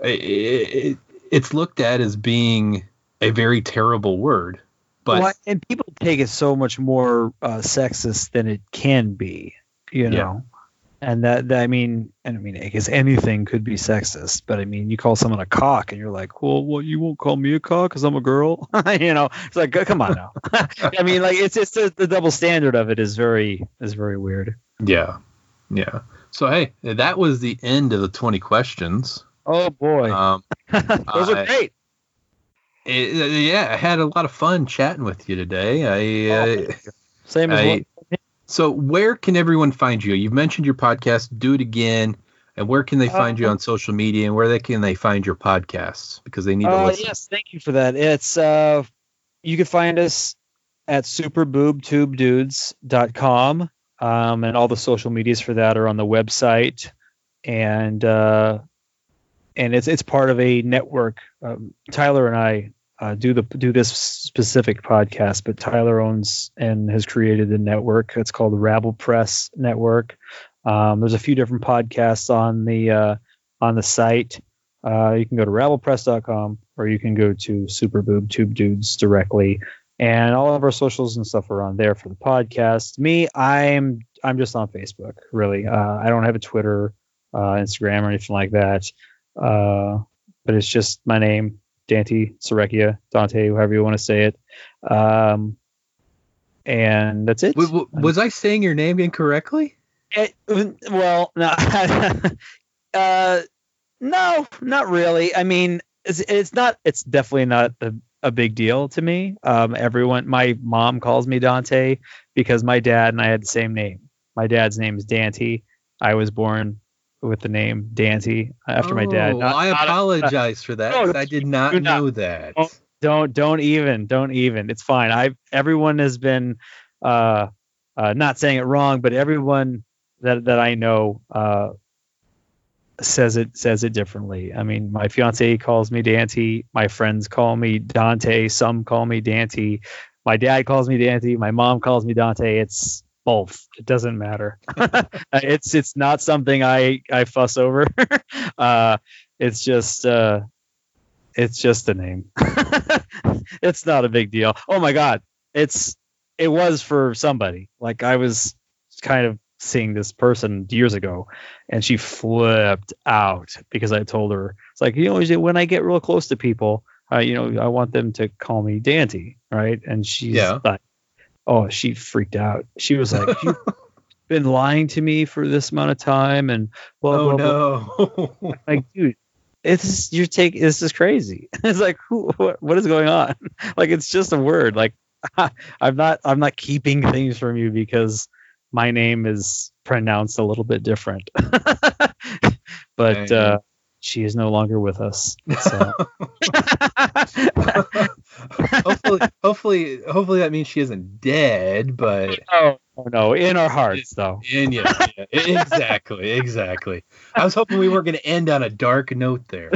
it, it, it's looked at as being a very terrible word, but Well, and people take it so much more uh, sexist than it can be, you Yeah. And that, that I mean, and I mean, I guess anything could be sexist, but I mean, you call someone a cock, and you're like, well, well, you won't call me a cock because I'm a girl, [LAUGHS] you know? It's like, come on now. [LAUGHS] I mean, like, it's it's the, the double standard of it is very is very weird. yeah, yeah. So hey, that was the end of the twenty questions. Oh boy, Um, [LAUGHS] those I- are great. it- yeah, I had a lot of fun chatting with you today. I. Uh, Same as I- what, So, where can everyone find you? You've mentioned your podcast. Do it again. And where can they find you Uh, on social media? And where they can they find your podcasts? Because they need to Uh, listen. yes, thank you for that. It's uh, you can find us at superboobtubedudes.com, um, and all the social medias for that are on the website, and uh, and it's it's part of a network. Um, Tyler and I uh, do the do this specific podcast, but Tyler owns and has created a network. It's called the Rabble Press Network. Um, there's a few different podcasts on the uh, on the site. Uh, you can go to rabblepress.com or you can go to Superboob Tube Dudes directly. And all of our socials and stuff are on there for the podcast. Me, I'm I'm just on Facebook, really. Uh, I don't have a Twitter, uh, Instagram, or anything like that. Uh, but it's just my name, Dante Serecchia, Dante, however you want to say it. Um, and that's it. W- w- was I saying your name incorrectly? It, well, no, [LAUGHS] uh, no, not really. I mean, it's, it's not. It's definitely not a, a big deal to me. Um, everyone, my mom calls me Dante because my dad and I had the same name. My dad's name is Dante. I was born with the name Dante after my dad. Oh, Not- I not a- apologize for that. No, 'cause I did not do not. know that. Don't, don't don't even don't even. It's fine. I everyone has been uh, uh, not saying it wrong, but everyone that that I know uh, says it says it differently. I mean, my fiance calls me Dante. My friends call me Dante. Some call me Dante. My dad calls me Dante. My mom calls me Dante. It's both. It doesn't matter. [LAUGHS] it's it's not something I I fuss over. [LAUGHS] uh, it's just uh, it's just a name. [LAUGHS] it's not a big deal. Oh my god, it's it was for somebody. Like I was kind of seeing this person years ago, and she flipped out because I told her it's like you know when I get real close to people, uh, you know I want them to call me Dante, right? And she's Yeah. like, oh, she freaked out. She was like, you've [LAUGHS] been lying to me for this amount of time, and blah Oh blah blah. no! like dude it's you're taking this is crazy. [LAUGHS] It's like who what, what is going on? [LAUGHS] Like it's just a word. Like i'm not i'm not keeping things from you because my name is pronounced a little bit different. But uh she is no longer with us so [LAUGHS] hopefully, hopefully, hopefully that means she isn't dead, but [LAUGHS] oh, oh no in our hearts though and yeah, yeah, exactly, exactly. I was hoping we weren't going to end on a dark note there.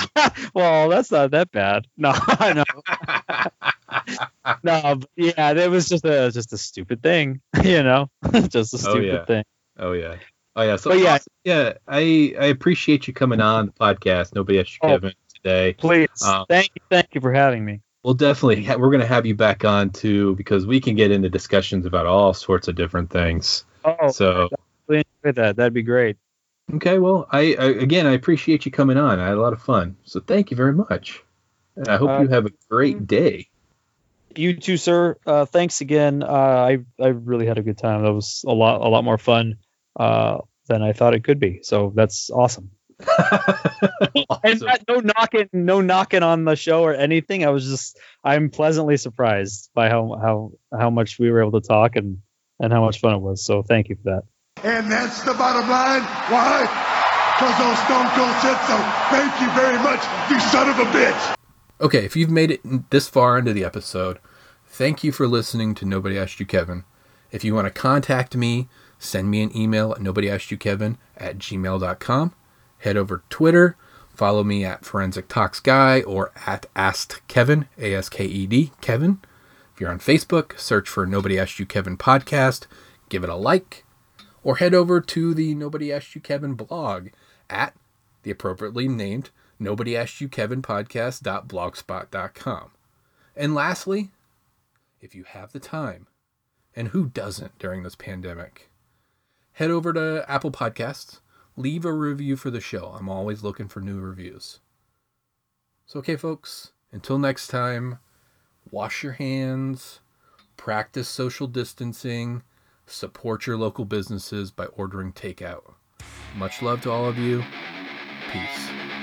[LAUGHS] well that's not that bad no no no but yeah that was just a just a stupid thing you know just a Oh, stupid yeah. thing Oh yeah. Oh yeah. So But yeah. awesome. yeah, I I appreciate you coming on the podcast. Nobody asked you, Oh. Kevin, today. Please, Um, thank you, thank you for having me. We'll definitely ha- we're going to have you back on too because we can get into discussions about all sorts of different things. Oh, So really enjoyed that. That'd be great. okay, well, I, I again I appreciate you coming on. I had a lot of fun. So thank you very much. And I hope Uh, you have a great day. You too, sir. Uh, thanks again. Uh, I I really had a good time. That was a lot a lot more fun uh, than I thought it could be. So that's awesome. [LAUGHS] And not, no knocking, no knocking on the show or anything. I was just I'm pleasantly surprised by how how how much we were able to talk and and how much fun it was. So thank you for that. And that's the bottom line. Why? Because old Stone Cold said so. Thank you very much, you son of a bitch. Okay, if you've made it this far into the episode, thank you for listening to Nobody Asked You Kevin. If you want to contact me, send me an email at nobodyaskyoukevin at gmail.com. Head over to Twitter, follow me at Forensic Talks Guy or at Asked Kevin, A S K E D, Kevin. If you're on Facebook, search for Nobody Asked You Kevin podcast, give it a like, or head over to the Nobody Asked You Kevin blog at the appropriately named Nobody Asked You Kevin podcast.blogspot.com. And lastly, if you have the time, and who doesn't during this pandemic, head over to Apple Podcasts, leave a review for the show. I'm always looking for new reviews. So, okay, folks, until next time, wash your hands, practice social distancing, support your local businesses by ordering takeout. Much love to all of you. Peace.